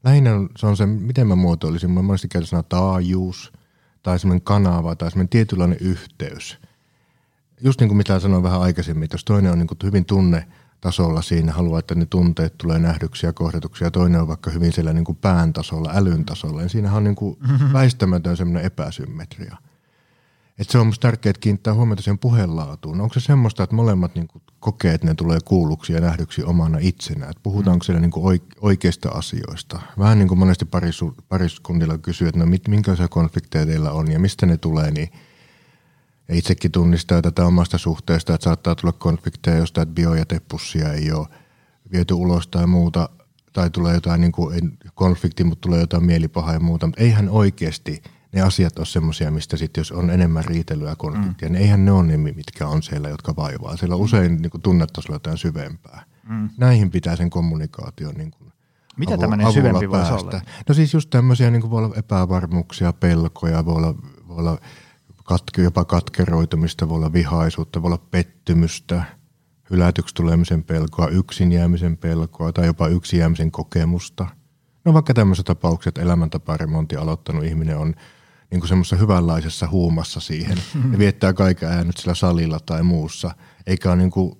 Lähinnä se on se, miten mä muotoilisin, mä monesti käytän sanaa taajuus tai semmoinen kanava tai semmoinen tietynlainen yhteys – just niin kuin mitä sanoin vähän aikaisemmin, jos toinen on niin kuin hyvin tunne tasolla siinä, haluaa, että ne tunteet tulee nähdyksi ja kohdatuksi, ja toinen on vaikka hyvin siellä niin kuin pään tasolla, älyn tasolla, niin siinähän on niin kuin mm-hmm. väistämätön semmoinen epäsymmetria. Että se on minusta tärkeää kiinnittää huomiota siihen puheenlaatuun. Onko se semmoista, että molemmat niin kuin kokee, että ne tulee kuulluksi ja nähdyksi omana itsenään? Että puhutaanko siellä niin kuin oikeista asioista? Vähän niin kuin monesti pariskunnilla kysyy, että no minkälaisia konflikteja teillä on ja mistä ne tulee, niin – ja itsekin tunnistaa tätä omasta suhteesta, että saattaa tulla konflikteja, josta että biojätepussia ei ole viety ulos tai muuta, tai tulee jotain niin kuin, konflikti, mutta tulee jotain mielipahaa ja muuta, mutta eihän oikeasti ne asiat ole semmoisia, mistä sitten jos on enemmän riitelyä ja konfliktia, mm. niin eihän ne ole ne, mitkä on siellä, jotka vaivaa. Siellä usein niin tunnetasolla jotain syvempää. Mm. Näihin pitää sen kommunikaation niin kuin mitä avu, tämmöinen syvempi voisi olla? No siis just tämmöisiä, niin kuin voi olla epävarmuuksia, pelkoja, voi olla, voi olla katke, jopa katkeroitumista, voi olla vihaisuutta, voi olla pettymystä, hylätyksi tulemisen pelkoa, yksin jäämisen pelkoa tai jopa yksin jäämisen kokemusta. No vaikka tämmöiset tapaukset, elämäntaparemontti aloittanut ihminen on niin kuin semmoisessa hyvänlaisessa huumassa siihen ja viettää kaiken ajan nyt sillä salilla tai muussa, eikä ole niin kuin,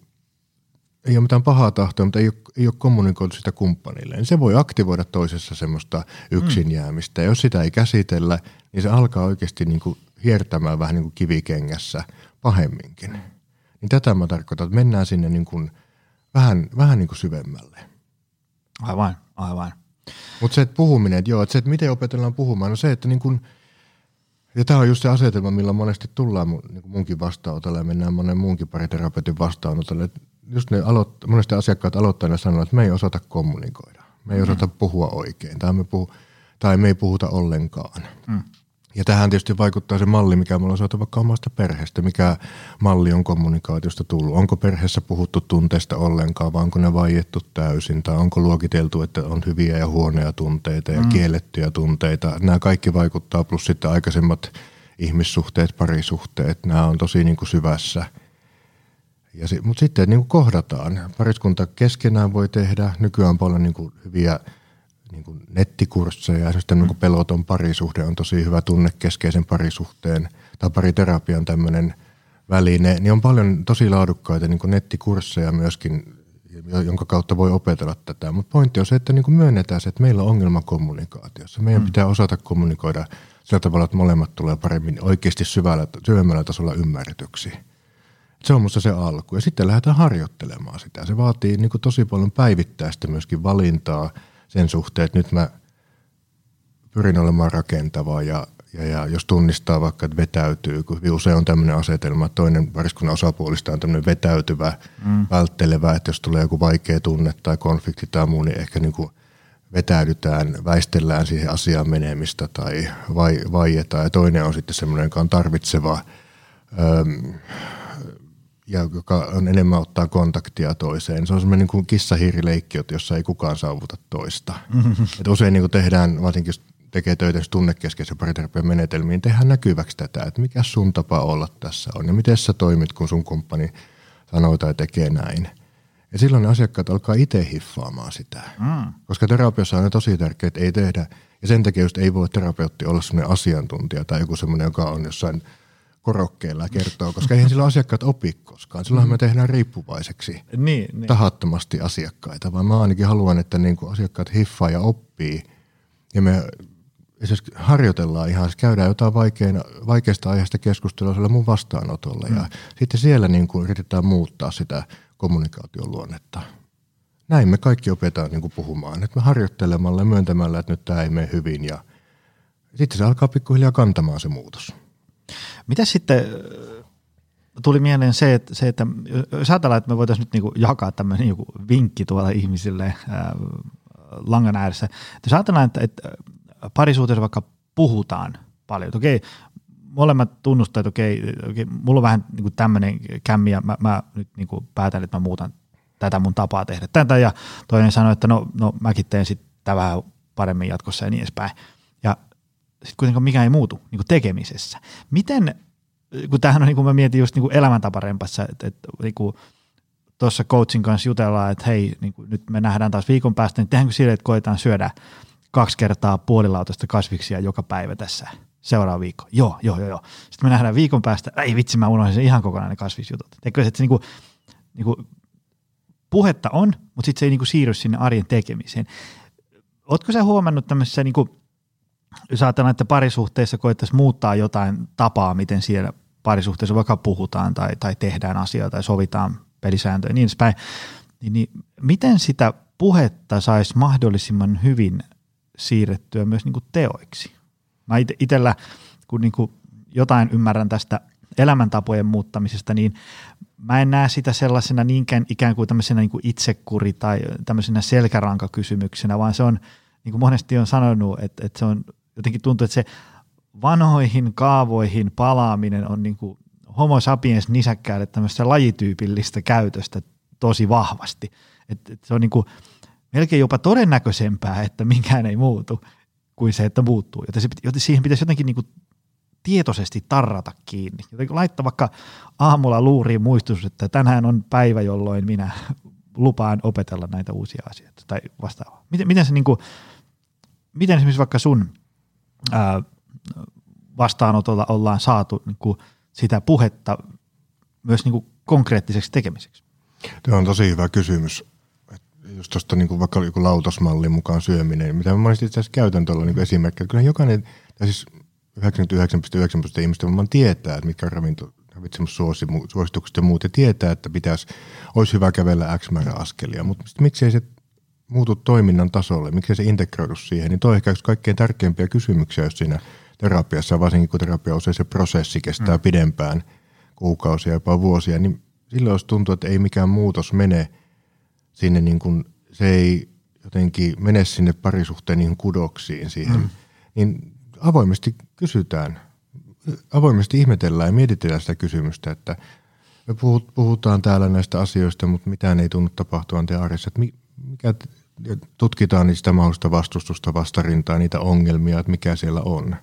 ei ole mitään pahaa tahtoa, mutta ei ole, ei ole kommunikoitu sitä kumppanille. Niin se voi aktivoida toisessa semmoista yksin jäämistä. Ja jos sitä ei käsitellä, niin se alkaa oikeasti niin kuin hiertämään vähän niin kuin kivikengässä pahemminkin. Niin tätä mä tarkoitan, että mennään sinne niin kuin vähän, vähän niin kuin syvemmälle. Aivan, aivan. Mutta se, että puhuminen, että joo, että se, että miten opetellaan puhumaan, no se, että niin kuin, ja tämä on just se asetelma, millä monesti tullaan niin kuin munkin vastaanotolle ja mennään monen muunkin pariterapeutin vastaanotolle. Että just ne aloit, monesti asiakkaat aloittajana sanoo, että me ei osata kommunikoida. Me ei mm. osata puhua oikein tai me, puhu, tai me ei puhuta ollenkaan. Mm. Ja tähän tietysti vaikuttaa se malli, mikä mulla on saatu vaikka omasta perheestä. Mikä malli on kommunikaatiosta tullut? Onko perheessä puhuttu tunteista ollenkaan vai onko ne vaiettu täysin? Tai onko luokiteltu, että on hyviä ja huonoja tunteita ja mm. kiellettyjä tunteita? Nämä kaikki vaikuttaa, plus sitten aikaisemmat ihmissuhteet, parisuhteet. Nämä on tosi niin kuin syvässä. Ja si- mutta sitten niin kuin kohdataan. Pariskunta keskenään voi tehdä. Nykyään on paljon niin kuin hyviä – niin kuin nettikursseja. Esimerkiksi mm. peloton parisuhde on tosi hyvä tunnekeskeisen parisuhteen tai pariterapian tämmöinen väline. Niin on paljon tosi laadukkaita niin kuin nettikursseja myöskin, jonka kautta voi opetella tätä. Mutta pointti on se, että niin kuin myönnetään se, että meillä on ongelma kommunikaatiossa. Meidän mm. pitää osata kommunikoida sillä tavalla, että molemmat tulee paremmin oikeasti syvällä, syvemmällä tasolla ymmärretyksi. Se on musta se alku. Ja sitten lähdetään harjoittelemaan sitä. Se vaatii niin kuin tosi paljon päivittäistä myöskin valintaa – sen suhteen, että nyt mä pyrin olemaan rakentava ja, ja, ja jos tunnistaa vaikka, että vetäytyy, kun usein on tämmöinen asetelma, että toinen pariskunnan osapuolista on tämmöinen vetäytyvä, mm. välttelevä, että jos tulee joku vaikea tunne tai konflikti tai muu, niin ehkä niin kuin vetäydytään, väistellään siihen asiaan menemistä tai vai, vaietaan. Ja toinen on sitten semmoinen, joka on tarvitseva, ja joka on enemmän ottaa kontaktia toiseen. Se on semmoinen niin kuin kissahiirileikki, jossa ei kukaan saavuta toista. Mm-hmm. Et usein niin kuin tehdään, varsinkin jos tekee töitä tunnekeskeisen pariterapian menetelmiin, niin tehdään näkyväksi tätä, että mikä sun tapa olla tässä on ja miten sä toimit, kun sun kumppani sanoo tai tekee näin. Ja silloin ne asiakkaat alkaa itse hiffaamaan sitä. Mm. Koska terapiassa on ne tosi tärkeää, että ei tehdä, ja sen takia just ei voi terapeutti olla semmoinen asiantuntija tai joku semmoinen, joka on jossain – korokkeella ja kertoo, koska eihän sillä asiakkaat opi koskaan. Silloinhan me mm. tehdään riippuvaiseksi niin, niin. tahattomasti asiakkaita, vaan mä ainakin haluan, että niin kuin asiakkaat hiffaa ja oppii ja me esimerkiksi harjoitellaan ihan, käydään jotain vaikeina, vaikeasta aiheesta keskustelua siellä mun vastaanotolla mm. ja sitten siellä niin kuin yritetään muuttaa sitä kommunikaation luonnetta. Näin me kaikki opetaan niin kuin puhumaan, että me harjoittelemalla ja myöntämällä, että nyt tämä ei mene hyvin ja sitten se alkaa pikkuhiljaa kantamaan se muutos. Mitä sitten tuli mieleen se, että, se, että jos ajatellaan, että me voitaisiin nyt niinku jakaa tämmöinen joku vinkki tuolla ihmisille ää, langan ääressä. Jos ajatellaan, että, että parisuhteessa vaikka puhutaan paljon, että okei, molemmat tunnustaa, että okei, okei mulla on vähän niin tämmöinen kämmi ja mä, mä nyt niin kuin päätän, että mä muutan tätä mun tapaa tehdä tätä ja toinen sanoi, että no, no mäkin teen sitten vähän paremmin jatkossa ja niin edespäin sitten kuitenkaan mikä ei muutu niin kuin tekemisessä. Miten, kun tämähän on niin kuin mä mietin just niin kuin elämäntaparempassa, että, että niin kuin tuossa coachin kanssa jutellaan, että hei, niin kuin nyt me nähdään taas viikon päästä, niin tehdäänkö sille, että koetaan syödä kaksi kertaa puolilautasta kasviksia joka päivä tässä seuraava viikko. Joo, joo, joo, joo. Sitten me nähdään viikon päästä, ei vitsi, mä unohdin sen ihan kokonaan ne kasvisjutut. Eikö se, että se niin kuin, niin kuin, puhetta on, mutta sitten se ei niin kuin siirry sinne arjen tekemiseen. Oletko sä huomannut tämmöisessä niin kuin jos ajatellaan, että parisuhteessa koettaisiin muuttaa jotain tapaa, miten siellä parisuhteessa vaikka puhutaan tai, tai tehdään asioita tai sovitaan pelisääntöjä ja niin edespäin, niin, niin miten sitä puhetta saisi mahdollisimman hyvin siirrettyä myös niin kuin teoiksi? Mä itsellä, kun niin kuin jotain ymmärrän tästä elämäntapojen muuttamisesta, niin mä en näe sitä sellaisena niinkään ikään kuin tämmöisenä niin kuin itsekuri tai tämmöisenä selkärankakysymyksenä, vaan se on, niin kuin monesti on sanonut, että, että se on jotenkin tuntuu, että se vanhoihin kaavoihin palaaminen on niin kuin homo sapiens nisäkkäälle tämmöistä lajityypillistä käytöstä tosi vahvasti. Et, et se on niin kuin melkein jopa todennäköisempää, että minkään ei muutu, kuin se, että muuttuu. Joten, se, joten siihen pitäisi jotenkin niin kuin tietoisesti tarrata kiinni. Joten laittaa vaikka aamulla luuriin muistutus, että tänään on päivä, jolloin minä lupaan opetella näitä uusia asioita tai vastaavaa. Miten, miten, se niin kuin, miten esimerkiksi vaikka sun vastaanotolla ollaan saatu niin kuin sitä puhetta myös niin kuin konkreettiseksi tekemiseksi? Tämä on tosi hyvä kysymys. Just tuosta niin vaikka joku lautasmallin mukaan syöminen, mitä mä itse asiassa käytän tuolla niin esimerkkinä. Kyllä jokainen, tai siis 99,9 ihmistä varmaan tietää, että mitkä ravinto, ravitsemussuositukset ja muut ja tietää, että pitäisi, olisi hyvä kävellä X määrä askelia, mutta miksei se muutu toiminnan tasolle, miksei se integroidu siihen, niin toi ehkä yksi kaikkein tärkeimpiä kysymyksiä, jos siinä terapiassa, varsinkin kun terapia usein se prosessi kestää mm. pidempään, kuukausia, jopa vuosia, niin silloin jos tuntuu, että ei mikään muutos mene sinne, niin kuin, se ei jotenkin mene sinne parisuhteen niihin kudoksiin siihen, mm. niin avoimesti kysytään, avoimesti ihmetellään ja mietitään sitä kysymystä, että me puhutaan täällä näistä asioista, mutta mitään ei tunnu tapahtuvan te arjessa, että mikä, tutkitaan niistä mahdollista vastustusta, vastarintaa, niitä ongelmia, että mikä siellä on.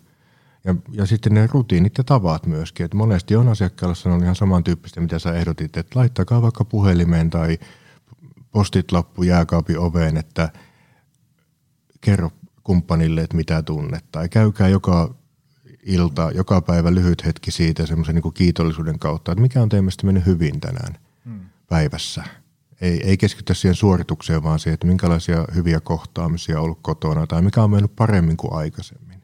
Ja, ja sitten ne rutiinit ja tavat myöskin, että monesti on asiakkaalla sanonut ihan samantyyppistä, mitä sä ehdotit, että laittakaa vaikka puhelimeen tai postit lappu jääkaapin oveen, että kerro kumppanille, että mitä tunnet, tai käykää joka ilta, joka päivä lyhyt hetki siitä semmoisen niin kiitollisuuden kautta, että mikä on teistä mennyt hyvin tänään hmm. päivässä. Ei, ei keskitytä siihen suoritukseen, vaan siihen, että minkälaisia hyviä kohtaamisia on ollut kotona, tai mikä on mennyt paremmin kuin aikaisemmin.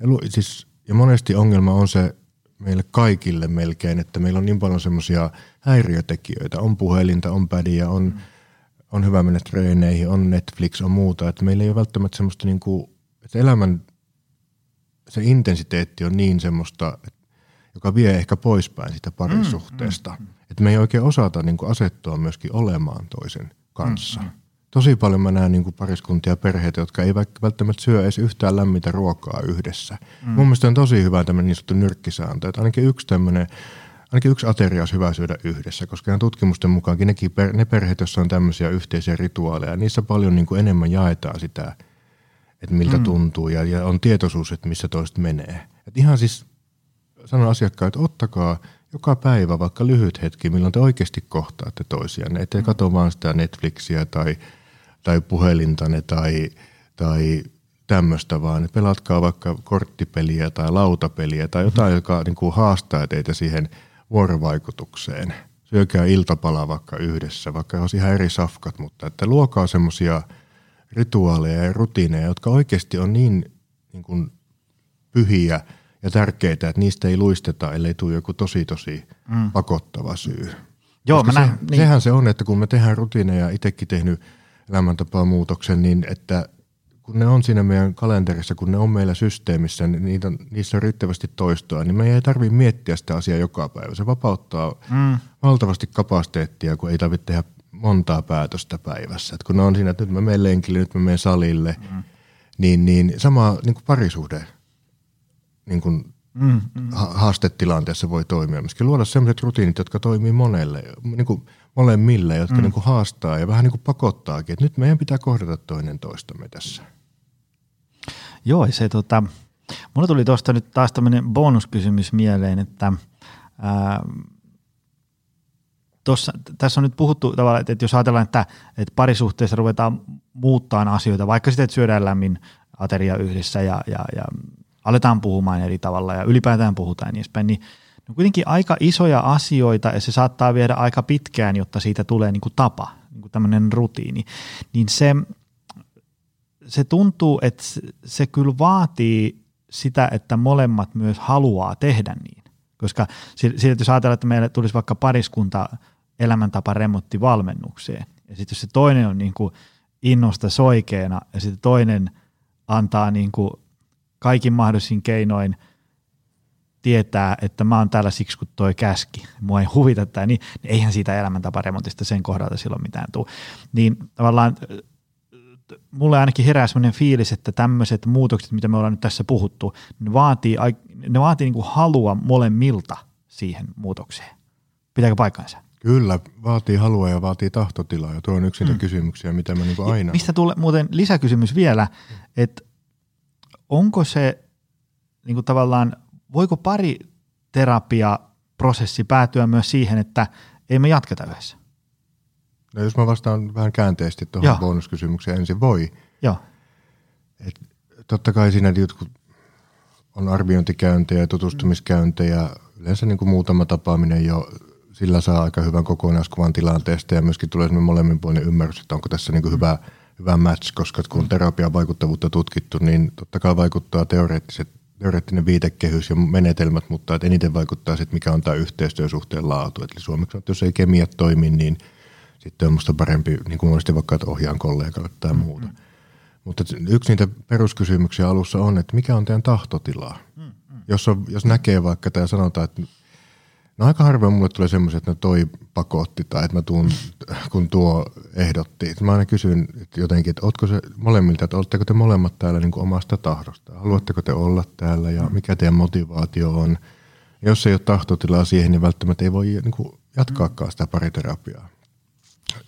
Ja, siis, ja monesti ongelma on se meille kaikille melkein, että meillä on niin paljon semmoisia häiriötekijöitä. On puhelinta, on pädiä, on, mm. on hyvä mennä treeneihin, on Netflix, on muuta. Että meillä ei ole välttämättä semmoista niin kuin, että elämän se intensiteetti on niin semmoista, joka vie ehkä poispäin sitä parisuhteesta. Mm, mm, mm. Että me ei oikein osata niin kuin asettua myöskin olemaan toisen kanssa. Mm, tosi paljon mä näen niin kuin pariskuntia ja perheitä, jotka ei välttämättä syö edes yhtään lämmintä ruokaa yhdessä. Mm. Mun mielestä on tosi hyvä tämmöinen niin sanottu nyrkkisääntö, että ainakin yksi tämmöinen ainakin yksi ateria olisi hyvä syödä yhdessä, koska ihan tutkimusten mukaankin nekin per, ne perheet, joissa on tämmöisiä yhteisiä rituaaleja, niissä paljon niin kuin enemmän jaetaan sitä, että miltä mm. tuntuu ja, ja on tietoisuus, että missä toiset menee. Et ihan siis sanon asiakkaille, että ottakaa joka päivä vaikka lyhyt hetki, milloin te oikeasti kohtaatte toisianne, ettei mm. katso vaan sitä Netflixiä tai – tai puhelintanne tai, tai tämmöistä, vaan pelatkaa vaikka korttipeliä tai lautapeliä tai jotain, mm. joka niin kuin haastaa teitä siihen vuorovaikutukseen. Syökää iltapala vaikka yhdessä, vaikka olisi ihan eri safkat, mutta että luokaa semmoisia rituaaleja ja rutiineja, jotka oikeasti on niin, niin kuin pyhiä ja tärkeitä, että niistä ei luisteta, ellei tule joku tosi tosi mm. pakottava syy. Joo, mä näen, se, niin. Sehän se on, että kun me tehdään rutiineja, itsekin tehnyt – elämäntapamuutoksen, niin että kun ne on siinä meidän kalenterissa, kun ne on meillä systeemissä, niin niitä niissä on riittävästi toistoa, niin me ei tarvitse miettiä sitä asiaa joka päivä. Se vapauttaa mm. valtavasti kapasiteettia, kun ei tarvitse tehdä montaa päätöstä päivässä. Et kun ne on siinä, että nyt mä menen lenkille, nyt mä menen salille, mm. niin, niin sama niin kuin parisuhde niin kuin mm, mm. haastetilanteessa voi toimia. Myöskin luoda sellaiset rutiinit, jotka toimii monelle. Niin kuin molemmille, jotka mm. niin kuin haastaa ja vähän niin kuin pakottaakin, että nyt meidän pitää kohdata toinen toistamme tässä. Joo, se tota, mulla tuli tuosta nyt taas tämmöinen bonuskysymys mieleen, että ää, tossa, tässä on nyt puhuttu tavallaan, että, jos ajatellaan, että, että parisuhteessa ruvetaan muuttaa asioita, vaikka sitten, että syödään lämmin ateria yhdessä ja, ja, ja aletaan puhumaan eri tavalla ja ylipäätään puhutaan niin edespäin, niin – on kuitenkin aika isoja asioita ja se saattaa viedä aika pitkään, jotta siitä tulee niin kuin tapa, niin kuin tämmöinen rutiini. Niin se, se tuntuu, että se kyllä vaatii sitä, että molemmat myös haluaa tehdä niin. Koska siitä, jos ajatellaan, että meille tulisi vaikka pariskunta elämäntapa remontti valmennukseen, ja sitten jos se toinen on niin kuin innosta soikeena, ja sitten toinen antaa niin kuin kaikin mahdollisin keinoin – tietää, että mä oon täällä siksi, kun toi käski, mua ei huvita tämä, niin, eihän siitä elämäntaparemontista sen kohdalta silloin mitään tule. Niin tavallaan mulle ainakin herää sellainen fiilis, että tämmöiset muutokset, mitä me ollaan nyt tässä puhuttu, ne vaatii, ne vaatii niin kuin halua molemmilta siihen muutokseen. Pitääkö paikkansa? Kyllä, vaatii halua ja vaatii tahtotilaa ja tuo on yksi mm. kysymyksiä, mitä mä niin aina... Mistä tulee muuten lisäkysymys vielä, että onko se niin kuin tavallaan voiko pari terapiaprosessi päätyä myös siihen, että ei me jatketa yhdessä? No jos mä vastaan vähän käänteisesti tuohon Joo. bonuskysymykseen ensin, voi. Joo. Et totta kai siinä jotkut on arviointikäyntejä, tutustumiskäyntejä, yleensä niin kuin muutama tapaaminen jo sillä saa aika hyvän kokonaiskuvan tilanteesta ja myöskin tulee semmoinen molemminpuolinen ymmärrys, että onko tässä niin kuin hyvä, hyvä match, koska kun terapia vaikuttavuutta tutkittu, niin totta kai vaikuttaa teoreettiset teoreettinen viitekehys ja menetelmät, mutta että eniten vaikuttaa sitten, mikä on tämä yhteistyösuhteen laatu. Eli suomeksi, että jos ei kemiat toimi, niin sitten on minusta parempi, niin kuin monesti vaikka, että ohjaan kollegalle tai muuta. Mm. Mutta yksi niitä peruskysymyksiä alussa on, että mikä on teidän tahtotilaa? Mm, mm. Jos, on, jos näkee vaikka tai sanotaan, että No aika harvoin mulle tulee semmoiset, että no toi pakotti tai että mä tuun, kun tuo ehdotti. Mä aina kysyn jotenkin, että ootko se molemmilta, että oletteko te molemmat täällä niin kuin omasta tahdosta? Haluatteko te olla täällä ja mikä teidän motivaatio on? Ja jos ei ole tahtotilaa siihen, niin välttämättä ei voi niin kuin jatkaakaan sitä pariterapiaa.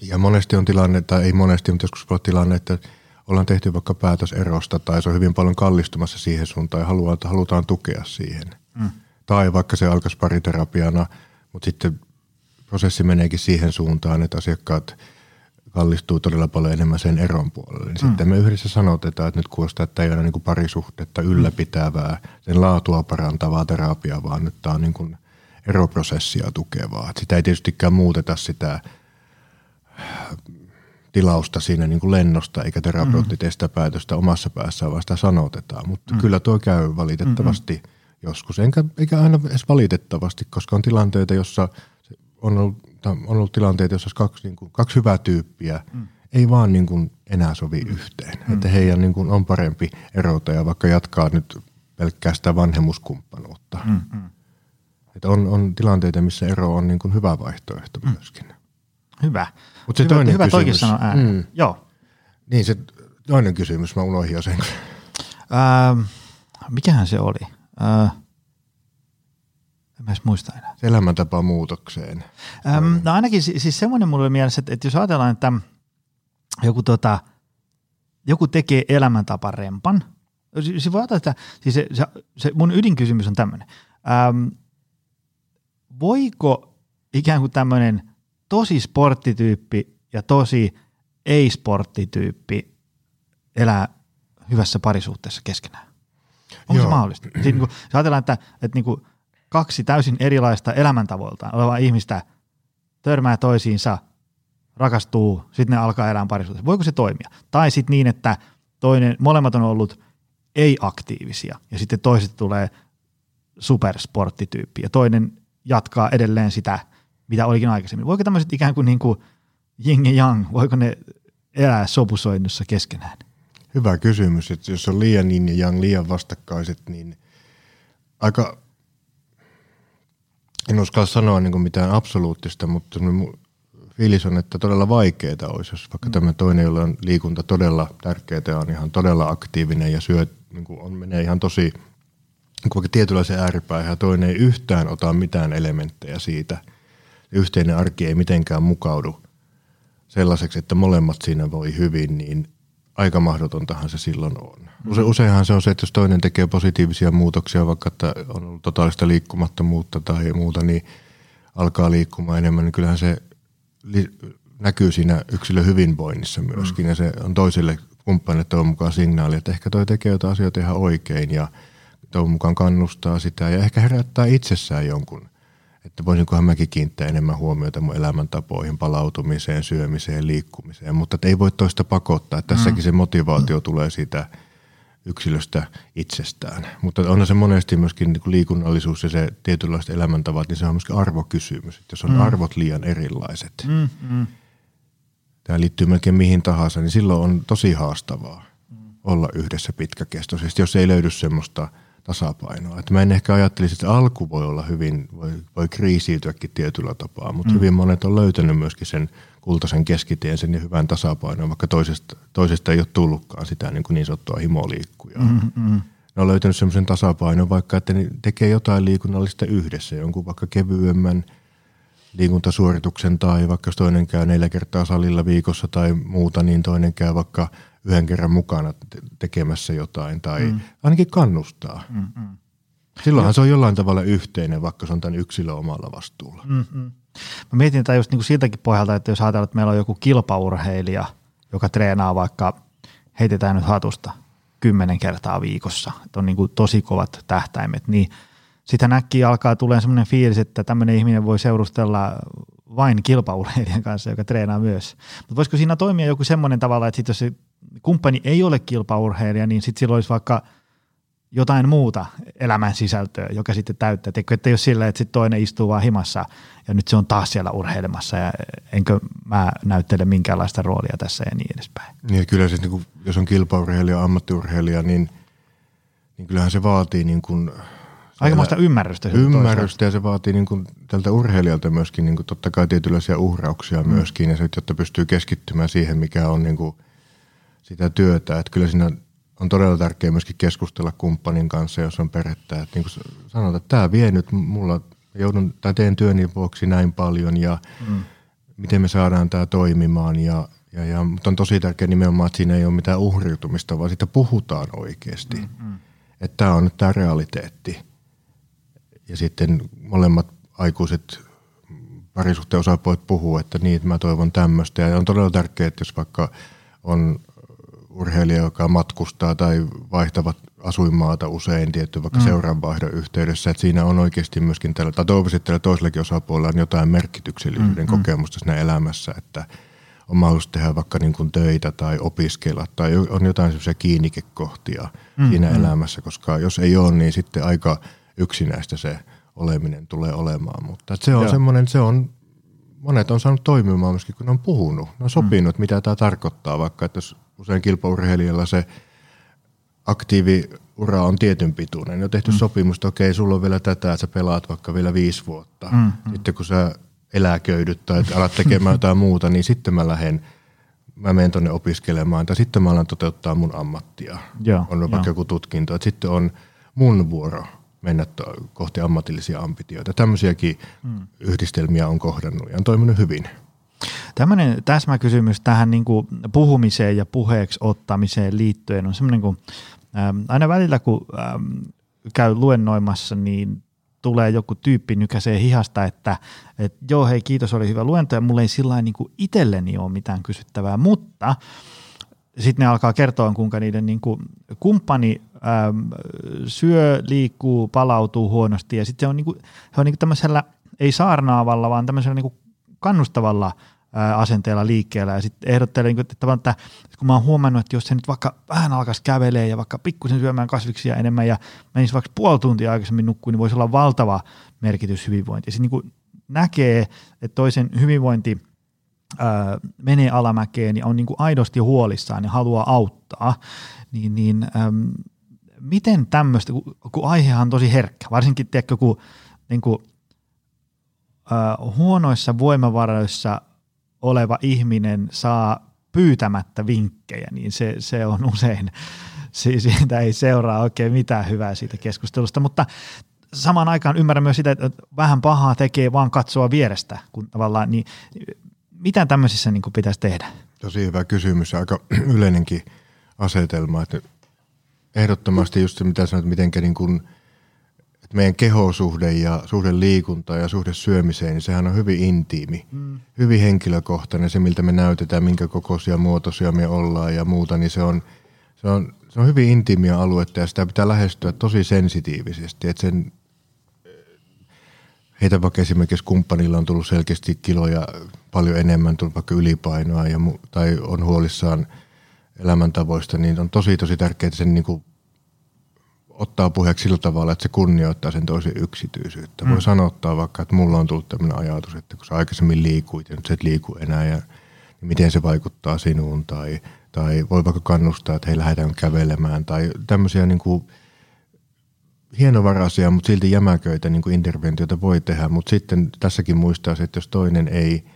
Ja monesti on tilanne, tai ei monesti, mutta joskus voi tilanne, että ollaan tehty vaikka päätös erosta tai se on hyvin paljon kallistumassa siihen suuntaan ja haluaa, halutaan tukea siihen. Mm tai vaikka se alkaisi pariterapiana, mutta sitten prosessi meneekin siihen suuntaan, että asiakkaat kallistuu todella paljon enemmän sen eron puolelle. Niin mm. Sitten me yhdessä sanotetaan, että nyt kuulostaa, että ei ole niin kuin parisuhdetta ylläpitävää, sen laatua parantavaa terapiaa, vaan nyt tämä on niin kuin eroprosessia tukevaa. Sitä ei tietystikään muuteta sitä tilausta siinä niin kuin lennosta, eikä terapeutti mm. tee sitä päätöstä omassa päässään, vaan sitä sanotetaan. Mutta mm. kyllä tuo käy valitettavasti mm joskus, enkä, eikä aina edes valitettavasti, koska on tilanteita, jossa on ollut, on ollut tilanteita, jossa kaksi, niin kuin, kaksi hyvää tyyppiä mm. ei vaan niin kuin enää sovi mm. yhteen. Mm. Että heidän niin kuin on parempi erota ja vaikka jatkaa nyt pelkkää sitä vanhemmuskumppanuutta. Mm. Mm. Että on, on tilanteita, missä ero on niin kuin hyvä vaihtoehto mm. myöskin. Hyvä. Mutta se hyvä, toinen hyvä kysymys. sanoa ääneen. Mm. Joo. Niin se toinen kysymys, mä unohdin jo sen. Ähm, mikähän se oli? Äh, en mä edes muista enää. Elämäntapa muutokseen. Ähm, no ainakin siis semmoinen mulle mielessä, että, että jos ajatellaan, että joku, tota, joku tekee elämäntaparempan, siis voi ajatella, että siis se, se, se mun ydinkysymys on tämmöinen. Ähm, voiko ikään kuin tämmöinen tosi sporttityyppi ja tosi ei-sporttityyppi elää hyvässä parisuhteessa keskenään? Onko Joo. se mahdollista? Siis, niin kuin, jos ajatellaan, että, että niin kuin kaksi täysin erilaista elämäntavoiltaan olevaa ihmistä törmää toisiinsa, rakastuu, sitten ne alkaa elää parisuhteessa. Voiko se toimia? Tai sitten niin, että toinen, molemmat on ollut ei-aktiivisia ja sitten toiset tulee supersporttityyppi ja toinen jatkaa edelleen sitä, mitä olikin aikaisemmin. Voiko tämmöiset ikään kuin, niin kuin jing ja yang, voiko ne elää sopusoinnussa keskenään? Hyvä kysymys, että jos on liian niin ja yang, liian vastakkaiset, niin aika, en uskalla sanoa niin mitään absoluuttista, mutta fiilis on, että todella vaikeaa olisi, jos vaikka mm. tämä toinen, jolla on liikunta todella tärkeää ja on ihan todella aktiivinen ja syö, niin kuin on, menee ihan tosi niin vaikka tietynlaisen ääripäähän ja toinen ei yhtään ota mitään elementtejä siitä. Yhteinen arki ei mitenkään mukaudu sellaiseksi, että molemmat siinä voi hyvin, niin aika mahdotontahan se silloin on. Use, useinhan se on se, että jos toinen tekee positiivisia muutoksia, vaikka että on ollut totaalista liikkumattomuutta tai muuta, niin alkaa liikkumaan enemmän, niin kyllähän se li- näkyy siinä yksilön hyvinvoinnissa myöskin, mm. ja se on toisille kumppanille toivon mukaan signaali, että ehkä toi tekee jotain asioita ihan oikein, ja toivon mukaan kannustaa sitä, ja ehkä herättää itsessään jonkun että voisinkohan mäkin kiinnittää enemmän huomiota mun elämäntapoihin, palautumiseen, syömiseen, liikkumiseen, mutta ei voi toista pakottaa. Tässäkin se motivaatio tulee siitä yksilöstä itsestään. Mutta on se monesti myöskin niin liikunnallisuus ja se tietynlaiset elämäntavat, niin se on myöskin arvokysymys. Että jos on mm. arvot liian erilaiset, mm, mm. tämä liittyy melkein mihin tahansa, niin silloin on tosi haastavaa mm. olla yhdessä pitkäkestoisesti, jos ei löydy semmoista – tasapainoa. Että mä en ehkä ajattelisi, että alku voi olla hyvin, voi, voi kriisiytyäkin tietyllä tapaa, mutta mm. hyvin monet on löytänyt myöskin sen kultaisen keskitien, sen hyvän tasapainon, vaikka toisesta, toisesta ei ole tullutkaan sitä niin, kuin niin sanottua himoliikkujaa. Mm-hmm. Ne on löytänyt semmoisen tasapainon, vaikka että ne tekee jotain liikunnallista yhdessä, jonkun vaikka kevyemmän liikuntasuorituksen tai vaikka jos toinen käy neljä kertaa salilla viikossa tai muuta, niin toinen käy vaikka – yhden kerran mukana tekemässä jotain tai mm. ainakin kannustaa. Mm-mm. Silloinhan ja. se on jollain tavalla yhteinen, vaikka se on tämän yksilön omalla vastuulla. Mm-mm. Mä mietin tätä just niin kuin siltäkin pohjalta, että jos ajatellaan, että meillä on joku kilpaurheilija, joka treenaa vaikka, heitetään nyt hatusta kymmenen kertaa viikossa, että on niin kuin tosi kovat tähtäimet, niin sitä näkkiä alkaa tulee sellainen fiilis, että tämmöinen ihminen voi seurustella vain kilpaurheilijan kanssa, joka treenaa myös. Mutta voisiko siinä toimia joku semmoinen tavalla, että sit jos se kumppani ei ole kilpaurheilija, niin sitten sillä olisi vaikka jotain muuta elämän sisältöä, joka sitten täyttää. Teikö, että jos sillä, että sitten toinen istuu vaan himassa ja nyt se on taas siellä urheilemassa ja enkö mä näyttele minkäänlaista roolia tässä ja niin edespäin. Niin kyllä siis, niin kuin, jos on kilpaurheilija, ammattiurheilija, niin, niin kyllähän se vaatii niin kuin, Aikamoista ymmärrystä. Ymmärrystä ja se vaatii niin kuin tältä urheilijalta myöskin niin kuin totta kai tietynlaisia uhrauksia mm. myöskin, ja se, jotta pystyy keskittymään siihen, mikä on niin kuin sitä työtä. Että kyllä siinä on todella tärkeää myöskin keskustella kumppanin kanssa, jos on perhettä. Että niin kuin sanotaan, että tämä vie nyt mulla, joudun, tai teen työni vuoksi näin paljon, ja mm. miten me saadaan tämä toimimaan. Ja, ja, ja, mutta on tosi tärkeää nimenomaan, että siinä ei ole mitään uhriutumista, vaan siitä puhutaan oikeasti. Mm-hmm. Että tämä on nyt tämä realiteetti ja sitten molemmat aikuiset parisuhteen osapuolet puhuu, että niin, että mä toivon tämmöistä. Ja on todella tärkeää, että jos vaikka on urheilija, joka matkustaa tai vaihtavat asuinmaata usein tietty vaikka mm. seuraanvaihdon yhteydessä, että siinä on oikeasti myöskin tällä, tai toivoisin, että toisellakin osapuolella on jotain merkityksellisyyden mm, mm. kokemusta siinä elämässä, että on mahdollisuus tehdä vaikka niin kuin töitä tai opiskella tai on jotain semmoisia kiinnikekohtia mm, siinä mm. elämässä, koska jos ei ole, niin sitten aika – yksinäistä se oleminen tulee olemaan. Mutta se on semmoinen, se on, monet on saanut toimimaan myöskin, kun ne on puhunut. Ne on sopinut, mm. mitä tämä tarkoittaa, vaikka että jos usein kilpaurheilijalla se aktiiviura on tietyn pituinen. Ne on tehty mm. sopimus, että okei, sulla on vielä tätä, että sä pelaat vaikka vielä viisi vuotta. Mm. mm. Sitten kun sä eläköidyt tai alat tekemään jotain muuta, niin sitten mä lähden mä menen tuonne opiskelemaan tai sitten mä alan toteuttaa mun ammattia. Joo, on vaikka jo. joku tutkinto, että sitten on mun vuoro mennä kohti ammatillisia ambitioita. Tämmöisiäkin hmm. yhdistelmiä on kohdannut ja on toiminut hyvin. Tämmöinen täsmäkysymys tähän niin kuin puhumiseen ja puheeksi ottamiseen liittyen on semmoinen, kun ähm, aina välillä kun ähm, käy luennoimassa, niin tulee joku tyyppi nykäisee hihasta, että, että joo hei kiitos oli hyvä luento ja mulla ei sillä niin kuin itselleni ole mitään kysyttävää, mutta sitten ne alkaa kertoa, kuinka niiden niin kuin kumppani äm, syö, liikkuu, palautuu huonosti ja sitten se on, niinku, he on niinku tämmöisellä ei saarnaavalla, vaan tämmöisellä niinku kannustavalla asenteella liikkeellä ja sitten ehdottelee, niinku, että, kun mä oon huomannut, että jos se nyt vaikka vähän alkaisi kävelee ja vaikka pikkusen syömään kasviksia enemmän ja menisi vaikka puoli tuntia aikaisemmin nukkuun, niin voisi olla valtava merkitys hyvinvointi. Ja se niinku näkee, että toisen hyvinvointi ää, menee alamäkeen ja on niinku aidosti huolissaan ja haluaa auttaa, niin, niin äm, miten tämmöistä, kun, kun aihehan on tosi herkkä, varsinkin tiedätkö, kun niin kuin, huonoissa voimavaroissa oleva ihminen saa pyytämättä vinkkejä, niin se, se on usein, siitä ei seuraa oikein mitään hyvää siitä keskustelusta, mutta samaan aikaan ymmärrän myös sitä, että vähän pahaa tekee vaan katsoa vierestä, kun tavallaan, niin mitä tämmöisissä niin pitäisi tehdä? Tosi hyvä kysymys aika yleinenkin asetelma, että ehdottomasti just se, mitä sanoit, miten niin kun, että meidän kehosuhde ja suhde liikunta ja suhde syömiseen, niin sehän on hyvin intiimi, mm. hyvin henkilökohtainen. Se, miltä me näytetään, minkä kokoisia muotoisia me ollaan ja muuta, niin se on, se on, se on hyvin intiimiä aluetta ja sitä pitää lähestyä tosi sensitiivisesti. Että sen, heitä vaikka esimerkiksi kumppanilla on tullut selkeästi kiloja paljon enemmän, tullut vaikka ylipainoa ja, tai on huolissaan – elämäntavoista, niin on tosi tosi tärkeää sen niin kuin ottaa puheeksi sillä tavalla, että se kunnioittaa sen toisen yksityisyyttä. Mm. Voi sanottaa vaikka, että mulla on tullut tämmöinen ajatus, että kun sä aikaisemmin liikuit ja nyt sä et liiku enää ja niin miten se vaikuttaa sinuun tai, tai voi vaikka kannustaa, että hei lähdetään kävelemään tai tämmöisiä niin kuin hienovaraisia, mutta silti jämäköitä niin kuin interventioita voi tehdä, mutta sitten tässäkin muistaa se, että jos toinen ei –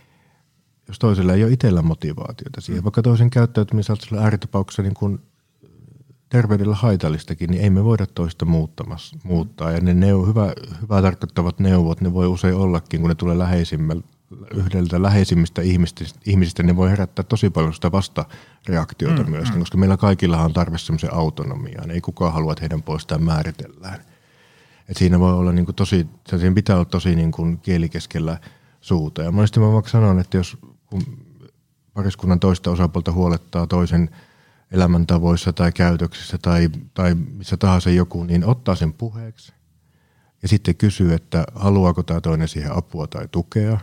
jos toisella ei ole itsellä motivaatiota siihen, vaikka toisen käyttäytymisellä ääritapauksessa niin kuin terveydellä haitallistakin, niin ei me voida toista muuttamassa, muuttaa. Ja ne neu, hyvä, hyvää tarkoittavat neuvot, ne voi usein ollakin, kun ne tulee läheisimmältä yhdeltä läheisimmistä ihmisistä, ihmisistä, ne voi herättää tosi paljon sitä vastareaktiota mm, myöskin, mm. koska meillä kaikilla on tarve semmoisen autonomiaan. Ei kukaan halua, että heidän puolestaan määritellään. Et siinä voi olla niin kuin tosi, siinä pitää olla tosi niin kuin kielikeskellä suuta. Ja monesti mä vaikka sanon, että jos kun pariskunnan toista osapuolta huolettaa toisen elämäntavoissa tai käytöksissä tai, tai missä tahansa joku, niin ottaa sen puheeksi ja sitten kysyy, että haluaako tämä toinen siihen apua tai tukea.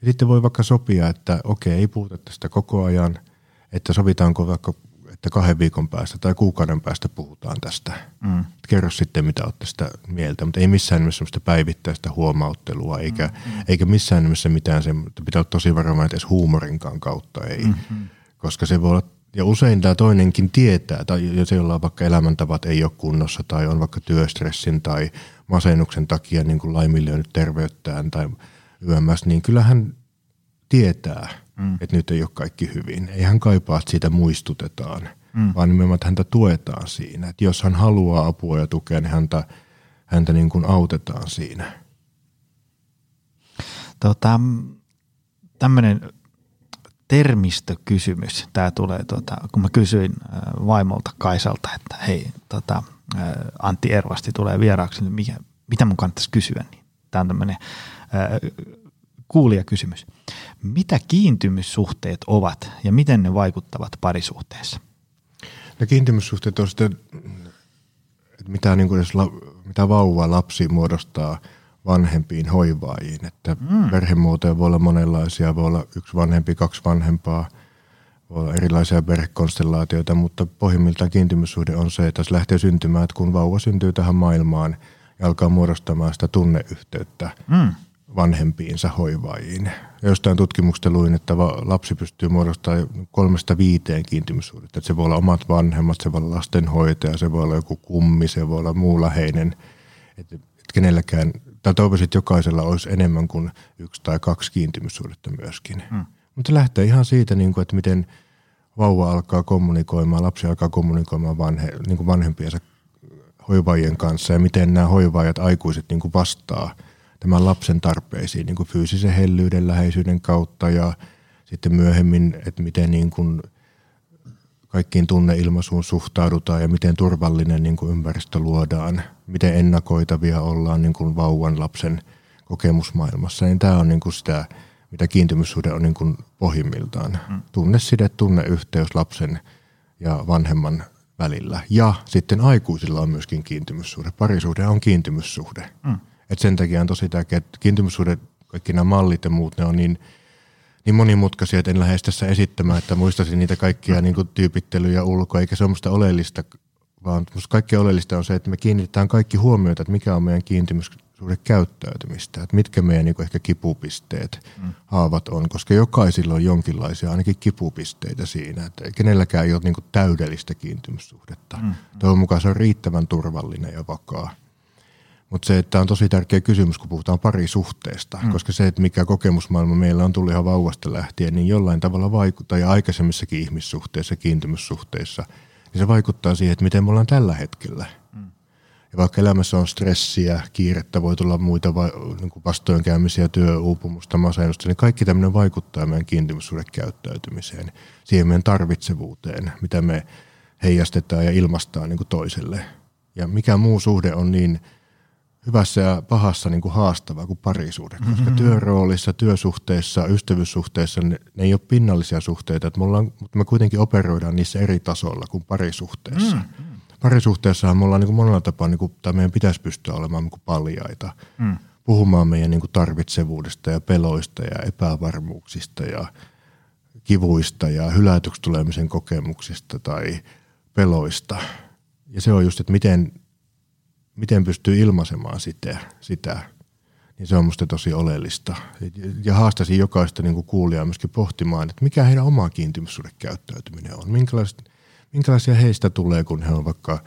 Ja sitten voi vaikka sopia, että okei, ei puhuta tästä koko ajan, että sovitaanko vaikka, että kahden viikon päästä tai kuukauden päästä puhutaan tästä. Mm. Kerro sitten, mitä olette sitä mieltä, mutta ei missään nimessä sellaista päivittäistä huomauttelua, eikä, mm. eikä missään nimessä mitään se, että pitää olla tosi varovainen, että edes huumorinkaan kautta ei. Mm-hmm. Koska se voi olla, ja usein tämä toinenkin tietää, tai jos ei olla vaikka elämäntavat ei ole kunnossa, tai on vaikka työstressin tai masennuksen takia niin kuin laiminlyönyt terveyttään tai yömmäs, niin kyllähän tietää, mm. että nyt ei ole kaikki hyvin. Ei hän kaipaa, että siitä muistutetaan, mm. vaan nimenomaan, että häntä tuetaan siinä. Että jos hän haluaa apua ja tukea, niin häntä, häntä niin kuin autetaan siinä. Tota, tämmöinen termistökysymys. Tämä tulee, tota, kun mä kysyin äh, vaimolta Kaisalta, että hei, äh, Antti Ervasti tulee vieraaksi, niin mikä, mitä mun kannattaisi kysyä? Niin tämä on tämmöinen äh, kuulijakysymys. Mitä kiintymyssuhteet ovat ja miten ne vaikuttavat parisuhteessa? No kiintymyssuhteet on sitten, että mitä, niin kuin mitä vauva lapsi muodostaa vanhempiin hoivaajiin. Että mm. perhemuotoja voi olla monenlaisia, voi olla yksi vanhempi, kaksi vanhempaa, voi olla erilaisia perhekonstellaatioita, mutta pohjimmiltaan kiintymyssuhde on se, että se lähtee syntymään, että kun vauva syntyy tähän maailmaan ja alkaa muodostamaan sitä tunneyhteyttä, mm vanhempiinsa hoivaajiin. Jostain tutkimuksesta luin, että lapsi pystyy muodostamaan kolmesta viiteen kiintymyssuhdetta. se voi olla omat vanhemmat, se voi olla lastenhoitaja, se voi olla joku kummi, se voi olla muu läheinen. Että et kenelläkään, tai toivoisin, että jokaisella olisi enemmän kuin yksi tai kaksi kiintymyssuhdetta myöskin. Hmm. Mutta lähtee ihan siitä, niin kuin, että miten vauva alkaa kommunikoimaan, lapsi alkaa kommunikoimaan vanhe, niin kuin vanhempiensa hoivaajien kanssa ja miten nämä hoivaajat aikuiset niin kuin vastaa – tämän lapsen tarpeisiin niin kuin fyysisen hellyyden, läheisyyden kautta ja sitten myöhemmin, että miten niin kuin kaikkiin tunneilmaisuun suhtaudutaan ja miten turvallinen niin kuin ympäristö luodaan, miten ennakoitavia ollaan niin kuin vauvan lapsen kokemusmaailmassa. Niin tämä on niin kuin sitä, mitä kiintymyssuhde on niin kuin pohjimmiltaan. Mm. Tunneside, tunneyhteys lapsen ja vanhemman välillä. Ja sitten aikuisilla on myöskin kiintymyssuhde. Parisuhde on kiintymyssuhde. Mm. Et sen takia on tosi tärkeää, että kiintymyssuhde, kaikki nämä mallit ja muut, ne on niin, niin monimutkaisia, että en lähde tässä esittämään, että muistaisin niitä kaikkia niin kuin tyypittelyjä ulkoa, eikä se ole musta oleellista, vaan musta kaikki oleellista on se, että me kiinnitetään kaikki huomiota, että mikä on meidän kiintymyssuhde käyttäytymistä, että mitkä meidän niin ehkä kipupisteet, mm. haavat on, koska jokaisilla on jonkinlaisia ainakin kipupisteitä siinä, että kenelläkään ei ole niin täydellistä kiintymyssuhdetta. Mm. Toivon mukaan se on riittävän turvallinen ja vakaa. Mutta se, että on tosi tärkeä kysymys, kun puhutaan parisuhteesta, mm. koska se, että mikä kokemusmaailma meillä on tullut ihan vauvasta lähtien, niin jollain tavalla vaikuttaa, ja aikaisemmissakin ihmissuhteissa, kiintymyssuhteissa, niin se vaikuttaa siihen, että miten me ollaan tällä hetkellä. Mm. Ja vaikka elämässä on stressiä, kiirettä, voi tulla muita va- niin vastoinkäymisiä, työuupumusta, masennusta, niin kaikki tämmöinen vaikuttaa meidän kiintymyssuhdekäyttäytymiseen, siihen meidän tarvitsevuuteen, mitä me heijastetaan ja ilmastaan niin kuin toiselle. Ja mikä muu suhde on niin – hyvässä ja pahassa niin kuin haastava kuin parisuhde, koska mm-hmm. työroolissa, työsuhteissa, ystävyyssuhteissa ne, ne ei ole pinnallisia suhteita, että me ollaan, mutta me kuitenkin operoidaan niissä eri tasoilla kuin parisuhteessa. Mm-hmm. Parisuhteessahan me ollaan niin kuin monella tapaa, niin kuin, tai meidän pitäisi pystyä olemaan niin kuin paljaita, mm. puhumaan meidän niin kuin tarvitsevuudesta ja peloista ja epävarmuuksista ja kivuista ja hylätyksi tulemisen kokemuksista tai peloista. Ja se on just, että miten miten pystyy ilmaisemaan sitä, sitä niin se on musta tosi oleellista. Ja haastaisin jokaista niin kuin kuulijaa myöskin pohtimaan, että mikä heidän oma kiintymyssuhdekäyttäytyminen on. Minkälaisia, minkälaisia heistä tulee, kun he on vaikka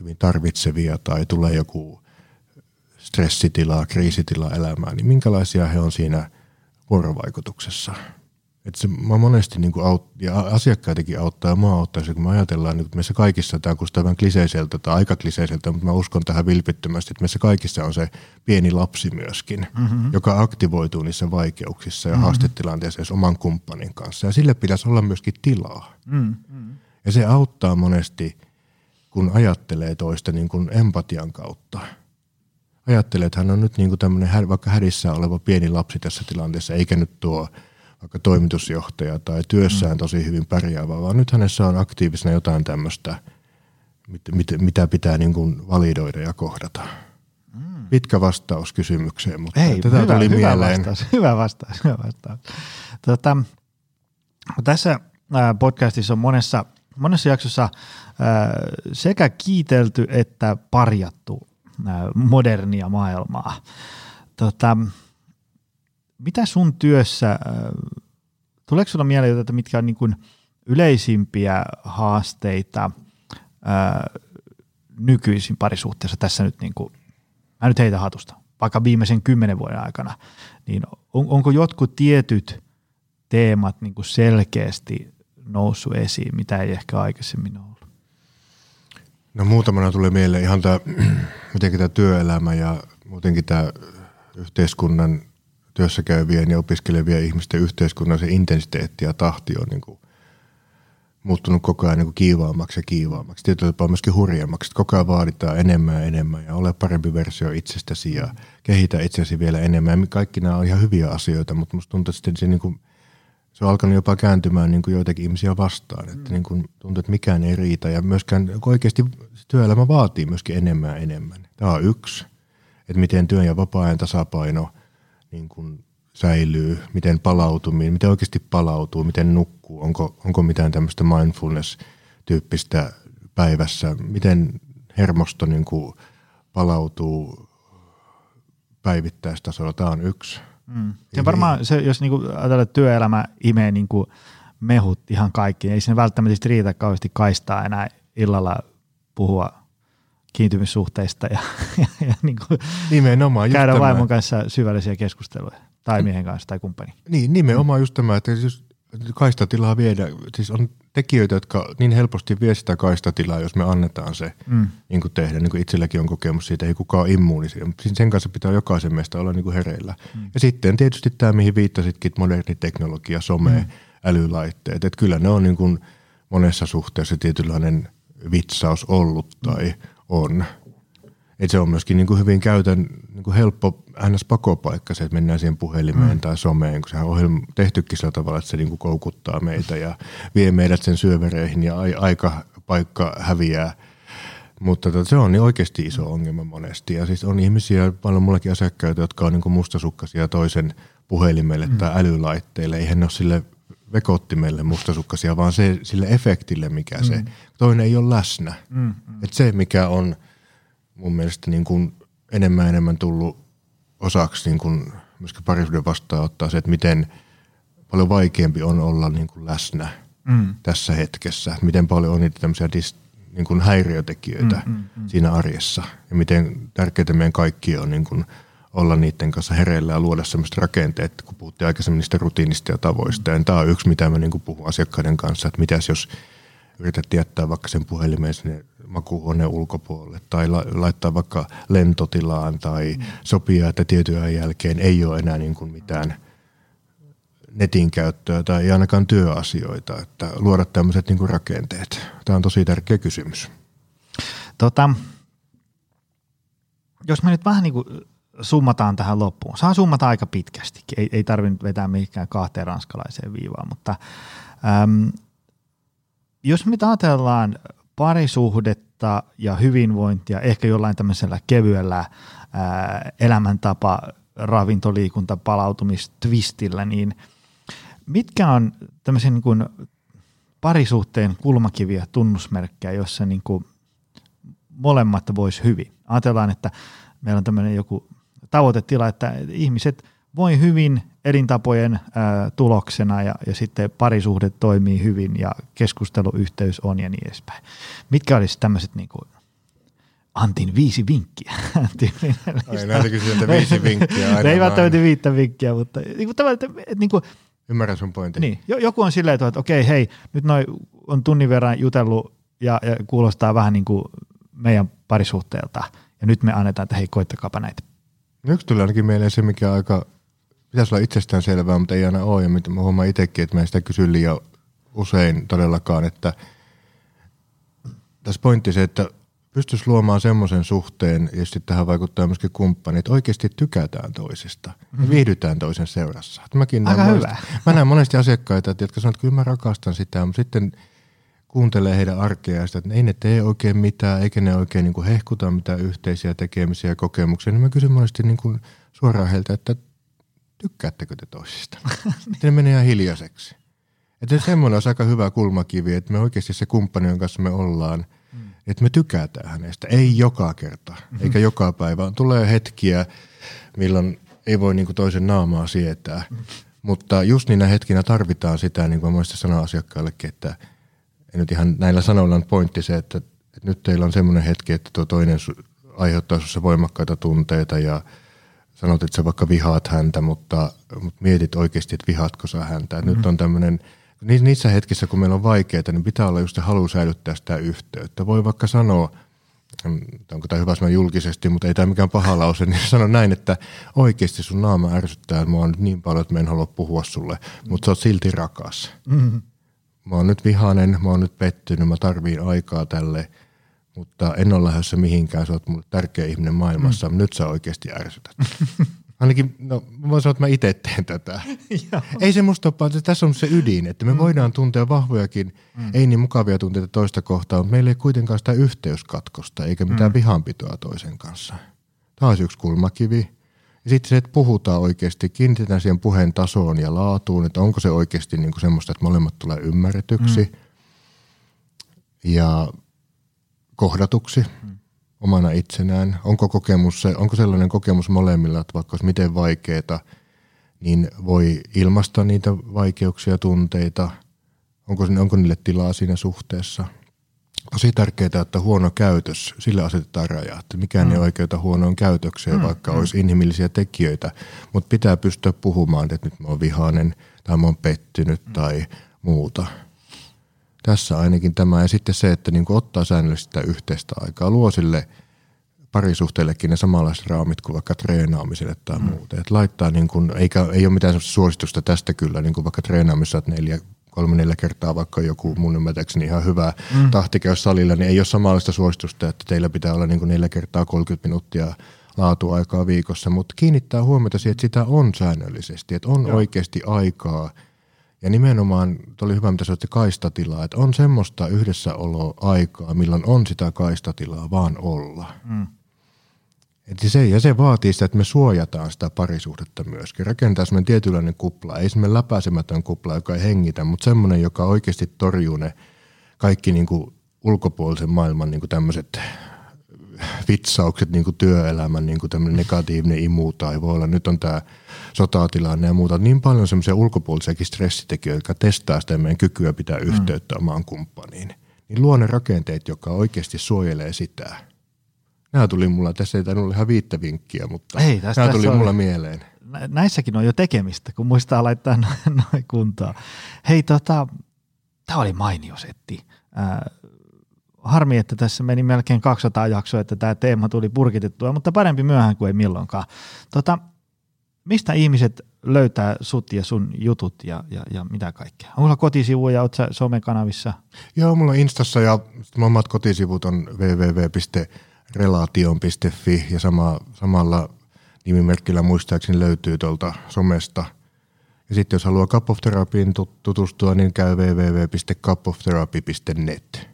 hyvin tarvitsevia tai tulee joku stressitila, kriisitila elämään, niin minkälaisia he on siinä vuorovaikutuksessa – että se, mä monesti niin kuin aut, ja asiakkaitakin auttaa ja mua auttaa kun me ajatellaan, niin meissä kaikissa, tämä kuulostaa vähän kliseiseltä tai aika kliseiseltä, mutta mä uskon tähän vilpittömästi, että meissä kaikissa on se pieni lapsi myöskin, mm-hmm. joka aktivoituu niissä vaikeuksissa ja mm-hmm. haastetilanteissa oman kumppanin kanssa. Ja sille pitäisi olla myöskin tilaa. Mm-hmm. Ja se auttaa monesti, kun ajattelee toista niin kuin empatian kautta. Ajattelee, että hän on nyt niin kuin tämmöinen vaikka hädissä oleva pieni lapsi tässä tilanteessa, eikä nyt tuo – vaikka toimitusjohtaja tai työssään mm. tosi hyvin pärjäävä, vaan nyt hänessä on aktiivisena jotain tämmöistä, mit, mit, mitä pitää niin kuin validoida ja kohdata. Mm. Pitkä vastaus kysymykseen, mutta Ei, tätä hyvä, tuli hyvä mieleen. Vastaus, hyvä vastaus, hyvä vastaus. Tota, tässä podcastissa on monessa monessa jaksossa sekä kiitelty että parjattu modernia maailmaa. Tota, mitä sun työssä, tuleeko sulla mieleen että mitkä on niin kuin yleisimpiä haasteita nykyisin parisuhteessa tässä nyt, niin kuin, mä nyt heitä hatusta, vaikka viimeisen kymmenen vuoden aikana, niin on, onko jotkut tietyt teemat niin kuin selkeästi noussut esiin, mitä ei ehkä aikaisemmin ollut? No muutamana tulee mieleen ihan tämä, tämä työelämä ja muutenkin tämä yhteiskunnan työssä käyvien ja opiskelevien ihmisten yhteiskunnan se intensiteetti ja tahti on niin kuin muuttunut koko ajan niin kuin kiivaammaksi ja kiivaammaksi. Tietyllä tapaa myöskin hurjemmaksi. Koko ajan vaaditaan enemmän ja enemmän ja ole parempi versio itsestäsi ja kehitä itsesi vielä enemmän. Kaikki nämä on ihan hyviä asioita, mutta musta tuntuu, että se, niin kuin, se on alkanut jopa kääntymään niin kuin joitakin ihmisiä vastaan. Että mm. niin kuin, tuntuu, että mikään ei riitä ja myöskään oikeasti työelämä vaatii myöskin enemmän ja enemmän. Tämä on yksi, että miten työn ja vapaa-ajan tasapaino niin kuin säilyy, miten palautuminen, miten oikeasti palautuu, miten nukkuu, onko, onko mitään tämmöistä mindfulness-tyyppistä päivässä, miten hermosto niin kuin palautuu päivittäistasolla. Tämä on yksi. Mm. Ja varmaan se, jos niinku ajatellaan, että työelämä imee niinku mehut ihan kaikki, ei sinne välttämättä riitä kauheasti kaistaa enää illalla puhua kiintymyssuhteista ja, ja, ja niin kuin Nimenomaan, käydä vaimon kanssa syvällisiä keskusteluja tai miehen kanssa tai kumppani. Niin, nimenomaan just tämä, että jos kaistatilaa viedä, siis on tekijöitä, jotka niin helposti vie sitä kaistatilaa, jos me annetaan se mm. niin kuin tehdä. Niin kuin itselläkin on kokemus siitä, ei kukaan immuunisia, mutta sen kanssa pitää jokaisen meistä olla niin kuin hereillä. Mm. Ja sitten tietysti tämä, mihin viittasitkin, moderni teknologia, some, mm. älylaitteet, että kyllä ne on niin kuin monessa suhteessa tietynlainen vitsaus ollut tai mm. On. Et se on myöskin niin kuin hyvin käytän, niin kuin helppo ns. pakopaikka se, että mennään siihen puhelimeen mm. tai someen, kun sehän on tehtykin sillä tavalla, että se niin kuin koukuttaa meitä ja vie meidät sen syövereihin ja aika paikka häviää. Mutta tota, se on niin oikeasti iso ongelma monesti. Ja siis on ihmisiä, paljon mullakin asiakkaita, jotka on niin kuin mustasukkaisia toisen puhelimelle mm. tai älylaitteelle. Eihän ne ole sille vekottimelle mustasukkaisia, vaan se, sille efektille, mikä mm. se. Toinen ei ole läsnä. Mm. Mm. Et se, mikä on – mun mielestä niin kuin enemmän enemmän tullut osaksi niin kuin myöskin parisuuden vastaanottaa se, että miten paljon vaikeampi on olla niin kuin läsnä mm. tässä hetkessä. Miten paljon on niitä tämmöisiä dis, niin kuin häiriötekijöitä mm, mm, mm. siinä arjessa. Ja miten tärkeää meidän kaikki on niin kuin olla niiden kanssa hereillä ja luoda semmoista rakenteet, kun puhuttiin aikaisemmin niistä rutiinista ja tavoista. Ja tämä on yksi, mitä mä niin puhun asiakkaiden kanssa, että mitäs jos yrität jättää vaikka sen puhelimeen sinne makuuhuoneen ulkopuolelle tai la, laittaa vaikka lentotilaan tai mm. sopia, että tietyn ajan jälkeen ei ole enää niin kuin mitään netin käyttöä tai ei ainakaan työasioita, että luoda tämmöiset niin kuin rakenteet. Tämä on tosi tärkeä kysymys. Tota, jos me nyt vähän niin kuin summataan tähän loppuun. Saa summata aika pitkästikin, ei, ei tarvitse vetää mihinkään kahteen ranskalaiseen viivaan, mutta äm, jos me ajatellaan parisuhdetta ja hyvinvointia ehkä jollain tämmöisellä kevyellä ää, elämäntapa, ravintoliikunta, palautumistwistillä, niin mitkä on tämmöisen niin parisuhteen kulmakiviä, tunnusmerkkejä, jossa niin kuin molemmat vois hyvin? Ajatellaan, että meillä on tämmöinen joku tavoitetila, että ihmiset voi hyvin elintapojen ää, tuloksena ja, ja sitten parisuhde toimii hyvin ja keskusteluyhteys on ja niin edespäin. Mitkä olisi tämmöiset niin kuin Antin viisi vinkkiä. Ai näitä kysyä viisi vinkkiä. Aina ei välttämättä viittä vinkkiä, mutta niin kuin, että, että, niin kuin, Ymmärrän sun pointin. Niin, joku on silleen, että okei, hei, nyt noin on tunnin verran jutellut ja, ja kuulostaa vähän niin kuin meidän parisuhteelta. Ja nyt me annetaan, että hei, koittakaapa näitä. Yksi tuli ainakin mieleen se, mikä aika pitäisi olla itsestään selvää, mutta ei aina ole. Ja mä huomaan itsekin, että mä en sitä kysy liian usein todellakaan, että tässä pointti se, että pystyisi luomaan semmoisen suhteen, ja sitten tähän vaikuttaa myöskin kumppani, että oikeasti tykätään toisesta mm-hmm. ja viihdytään toisen seurassa. Että mäkin Aika näen hyvä. Monesti, mä näen monesti asiakkaita, jotka sanoo, että kyllä mä rakastan sitä, mutta sitten kuuntelee heidän arkeaan sitä, että ei ne tee oikein mitään, eikä ne oikein niin kuin hehkuta mitään yhteisiä tekemisiä ja kokemuksia. Niin mä kysyn monesti niin kuin suoraan heiltä, että tykkäättekö te toisista? Sitten ne menee ihan hiljaiseksi. Että semmoinen olisi aika hyvä kulmakivi, että me oikeasti se kumppani, jonka kanssa me ollaan, mm. että me tykätään hänestä. Ei joka kerta, mm-hmm. eikä joka päivä. Tulee hetkiä, milloin ei voi niinku toisen naamaa sietää. Mm-hmm. Mutta just niinä hetkinä tarvitaan sitä, niin kuin mä sanoa asiakkaallekin, että nyt ihan näillä sanoilla on pointti se, että, että nyt teillä on semmoinen hetki, että tuo toinen aiheuttaa sinussa voimakkaita tunteita ja sanot, että sä vaikka vihaat häntä, mutta, mutta mietit oikeasti, että vihaatko sä häntä. Mm-hmm. Nyt on tämmöinen, niissä hetkissä, kun meillä on vaikeaa, niin pitää olla just halu säilyttää sitä yhteyttä. Voi vaikka sanoa, onko tämä hyvä sanoa julkisesti, mutta ei tämä mikään paha lause, niin sano näin, että oikeasti sun naama ärsyttää, mua on nyt niin paljon, että mä en halua puhua sulle, mutta sä oot silti rakas. Mm-hmm. Mä oon nyt vihainen, mä oon nyt pettynyt, mä tarviin aikaa tälle – mutta en ole lähdössä mihinkään, sä oot mulle tärkeä ihminen maailmassa, mm. nyt sä oikeasti ärsytät. Ainakin, no mä voin sanoa, että mä itse teen tätä. ei se musta ole, tässä on se ydin, että me mm. voidaan tuntea vahvojakin, mm. ei niin mukavia tunteita toista kohtaa, mutta meillä ei kuitenkaan sitä yhteyskatkosta eikä mitään mm. vihanpitoa toisen kanssa. Tämä on yksi kulmakivi. Ja sitten se, että puhutaan oikeasti, kiinnitetään siihen puheen tasoon ja laatuun, että onko se oikeasti niin kuin semmoista, että molemmat tulee ymmärretyksi. Mm. Ja kohdatuksi hmm. omana itsenään? Onko, kokemus, onko sellainen kokemus molemmilla, että vaikka olisi miten vaikeaa, niin voi ilmaista niitä vaikeuksia ja tunteita? Onko, onko niille tilaa siinä suhteessa? Tosi tärkeää, että huono käytös, sille asetetaan raja, että mikään mm. ei oikeuta huonoon käytökseen, mm. vaikka mm. olisi inhimillisiä tekijöitä, mutta pitää pystyä puhumaan, että nyt mä oon vihainen tai mä oon pettynyt mm. tai muuta – tässä ainakin tämä. Ja sitten se, että niin ottaa säännöllisesti sitä yhteistä aikaa, luo sille parisuhteellekin ne samanlaiset raamit kuin vaikka treenaamiselle tai mm. muuta. Että laittaa niin kuin, eikä, ei ole mitään suositusta tästä kyllä, niin kuin vaikka treenaamisessa, että neljä, kolme neljä kertaa vaikka joku mun ymmärtääkseni ihan hyvä mm. tahtikäys salilla, niin ei ole samanlaista suositusta, että teillä pitää olla niin kuin neljä kertaa 30 minuuttia laatuaikaa viikossa, mutta kiinnittää huomiota siihen, että sitä on säännöllisesti, että on Joo. oikeasti aikaa – ja nimenomaan, tuo oli hyvä mitä sanoitte, kaistatilaa, että on semmoista yhdessäoloaikaa, milloin on sitä kaistatilaa vaan olla. Mm. Et se, ja se vaatii sitä, että me suojataan sitä parisuhdetta myöskin. Rakentaa semmoinen tietynlainen kupla, ei semmoinen läpäisemätön kupla, joka ei hengitä, mutta semmoinen, joka oikeasti torjuu ne kaikki niin kuin ulkopuolisen maailman niin kuin tämmöiset vitsaukset niin kuin työelämän niin kuin tämmöinen negatiivinen imu tai voi olla, nyt on tämä sotatilanne ja muuta. Niin paljon semmoisia ulkopuolisiakin stressitekijöitä, jotka testaa sitä meidän kykyä pitää mm. yhteyttä mm. omaan kumppaniin. Niin luo ne rakenteet, jotka oikeasti suojelee sitä. Nämä tuli mulla, tässä ei tainnut olla ihan viittä vinkkiä, mutta ei, tästä, nämä tuli mulla mieleen. Näissäkin on jo tekemistä, kun muistaa laittaa noin noi kuntoon. Hei, tota, tämä oli mainio setti. Äh, harmi, että tässä meni melkein 200 jaksoa, että tämä teema tuli purkitettua, mutta parempi myöhään kuin ei milloinkaan. Tota, mistä ihmiset löytää sut ja sun jutut ja, ja, ja mitä kaikkea? Onko sulla kotisivuja, oot sä somekanavissa? Joo, mulla on Instassa ja omat kotisivut on www.relation.fi ja sama, samalla nimimerkillä muistaakseni löytyy tuolta somesta. Ja sitten jos haluaa Cup of Therapyin tutustua, niin käy www.cupoftherapy.net.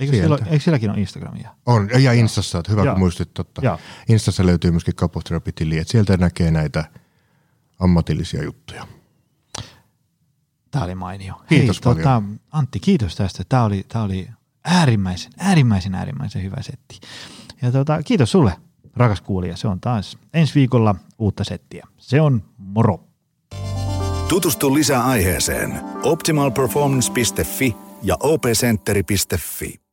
Eikö, siellä, eikö sielläkin ole Instagramia? On, ja Instassa, että hyvä ja. kun muistit, totta. Ja. Instassa löytyy myöskin Kapotherapy-tili, että sieltä näkee näitä ammatillisia juttuja. Tämä oli mainio. Kiitos Hei, paljon. Tota, Antti, kiitos tästä. Tämä oli, tämä oli äärimmäisen, äärimmäisen, äärimmäisen hyvä setti. Ja tota, kiitos sulle, rakas kuulija. Se on taas ensi viikolla uutta settiä. Se on moro. Tutustu lisää aiheeseen optimalperformance.fi ja opcenteri.fi.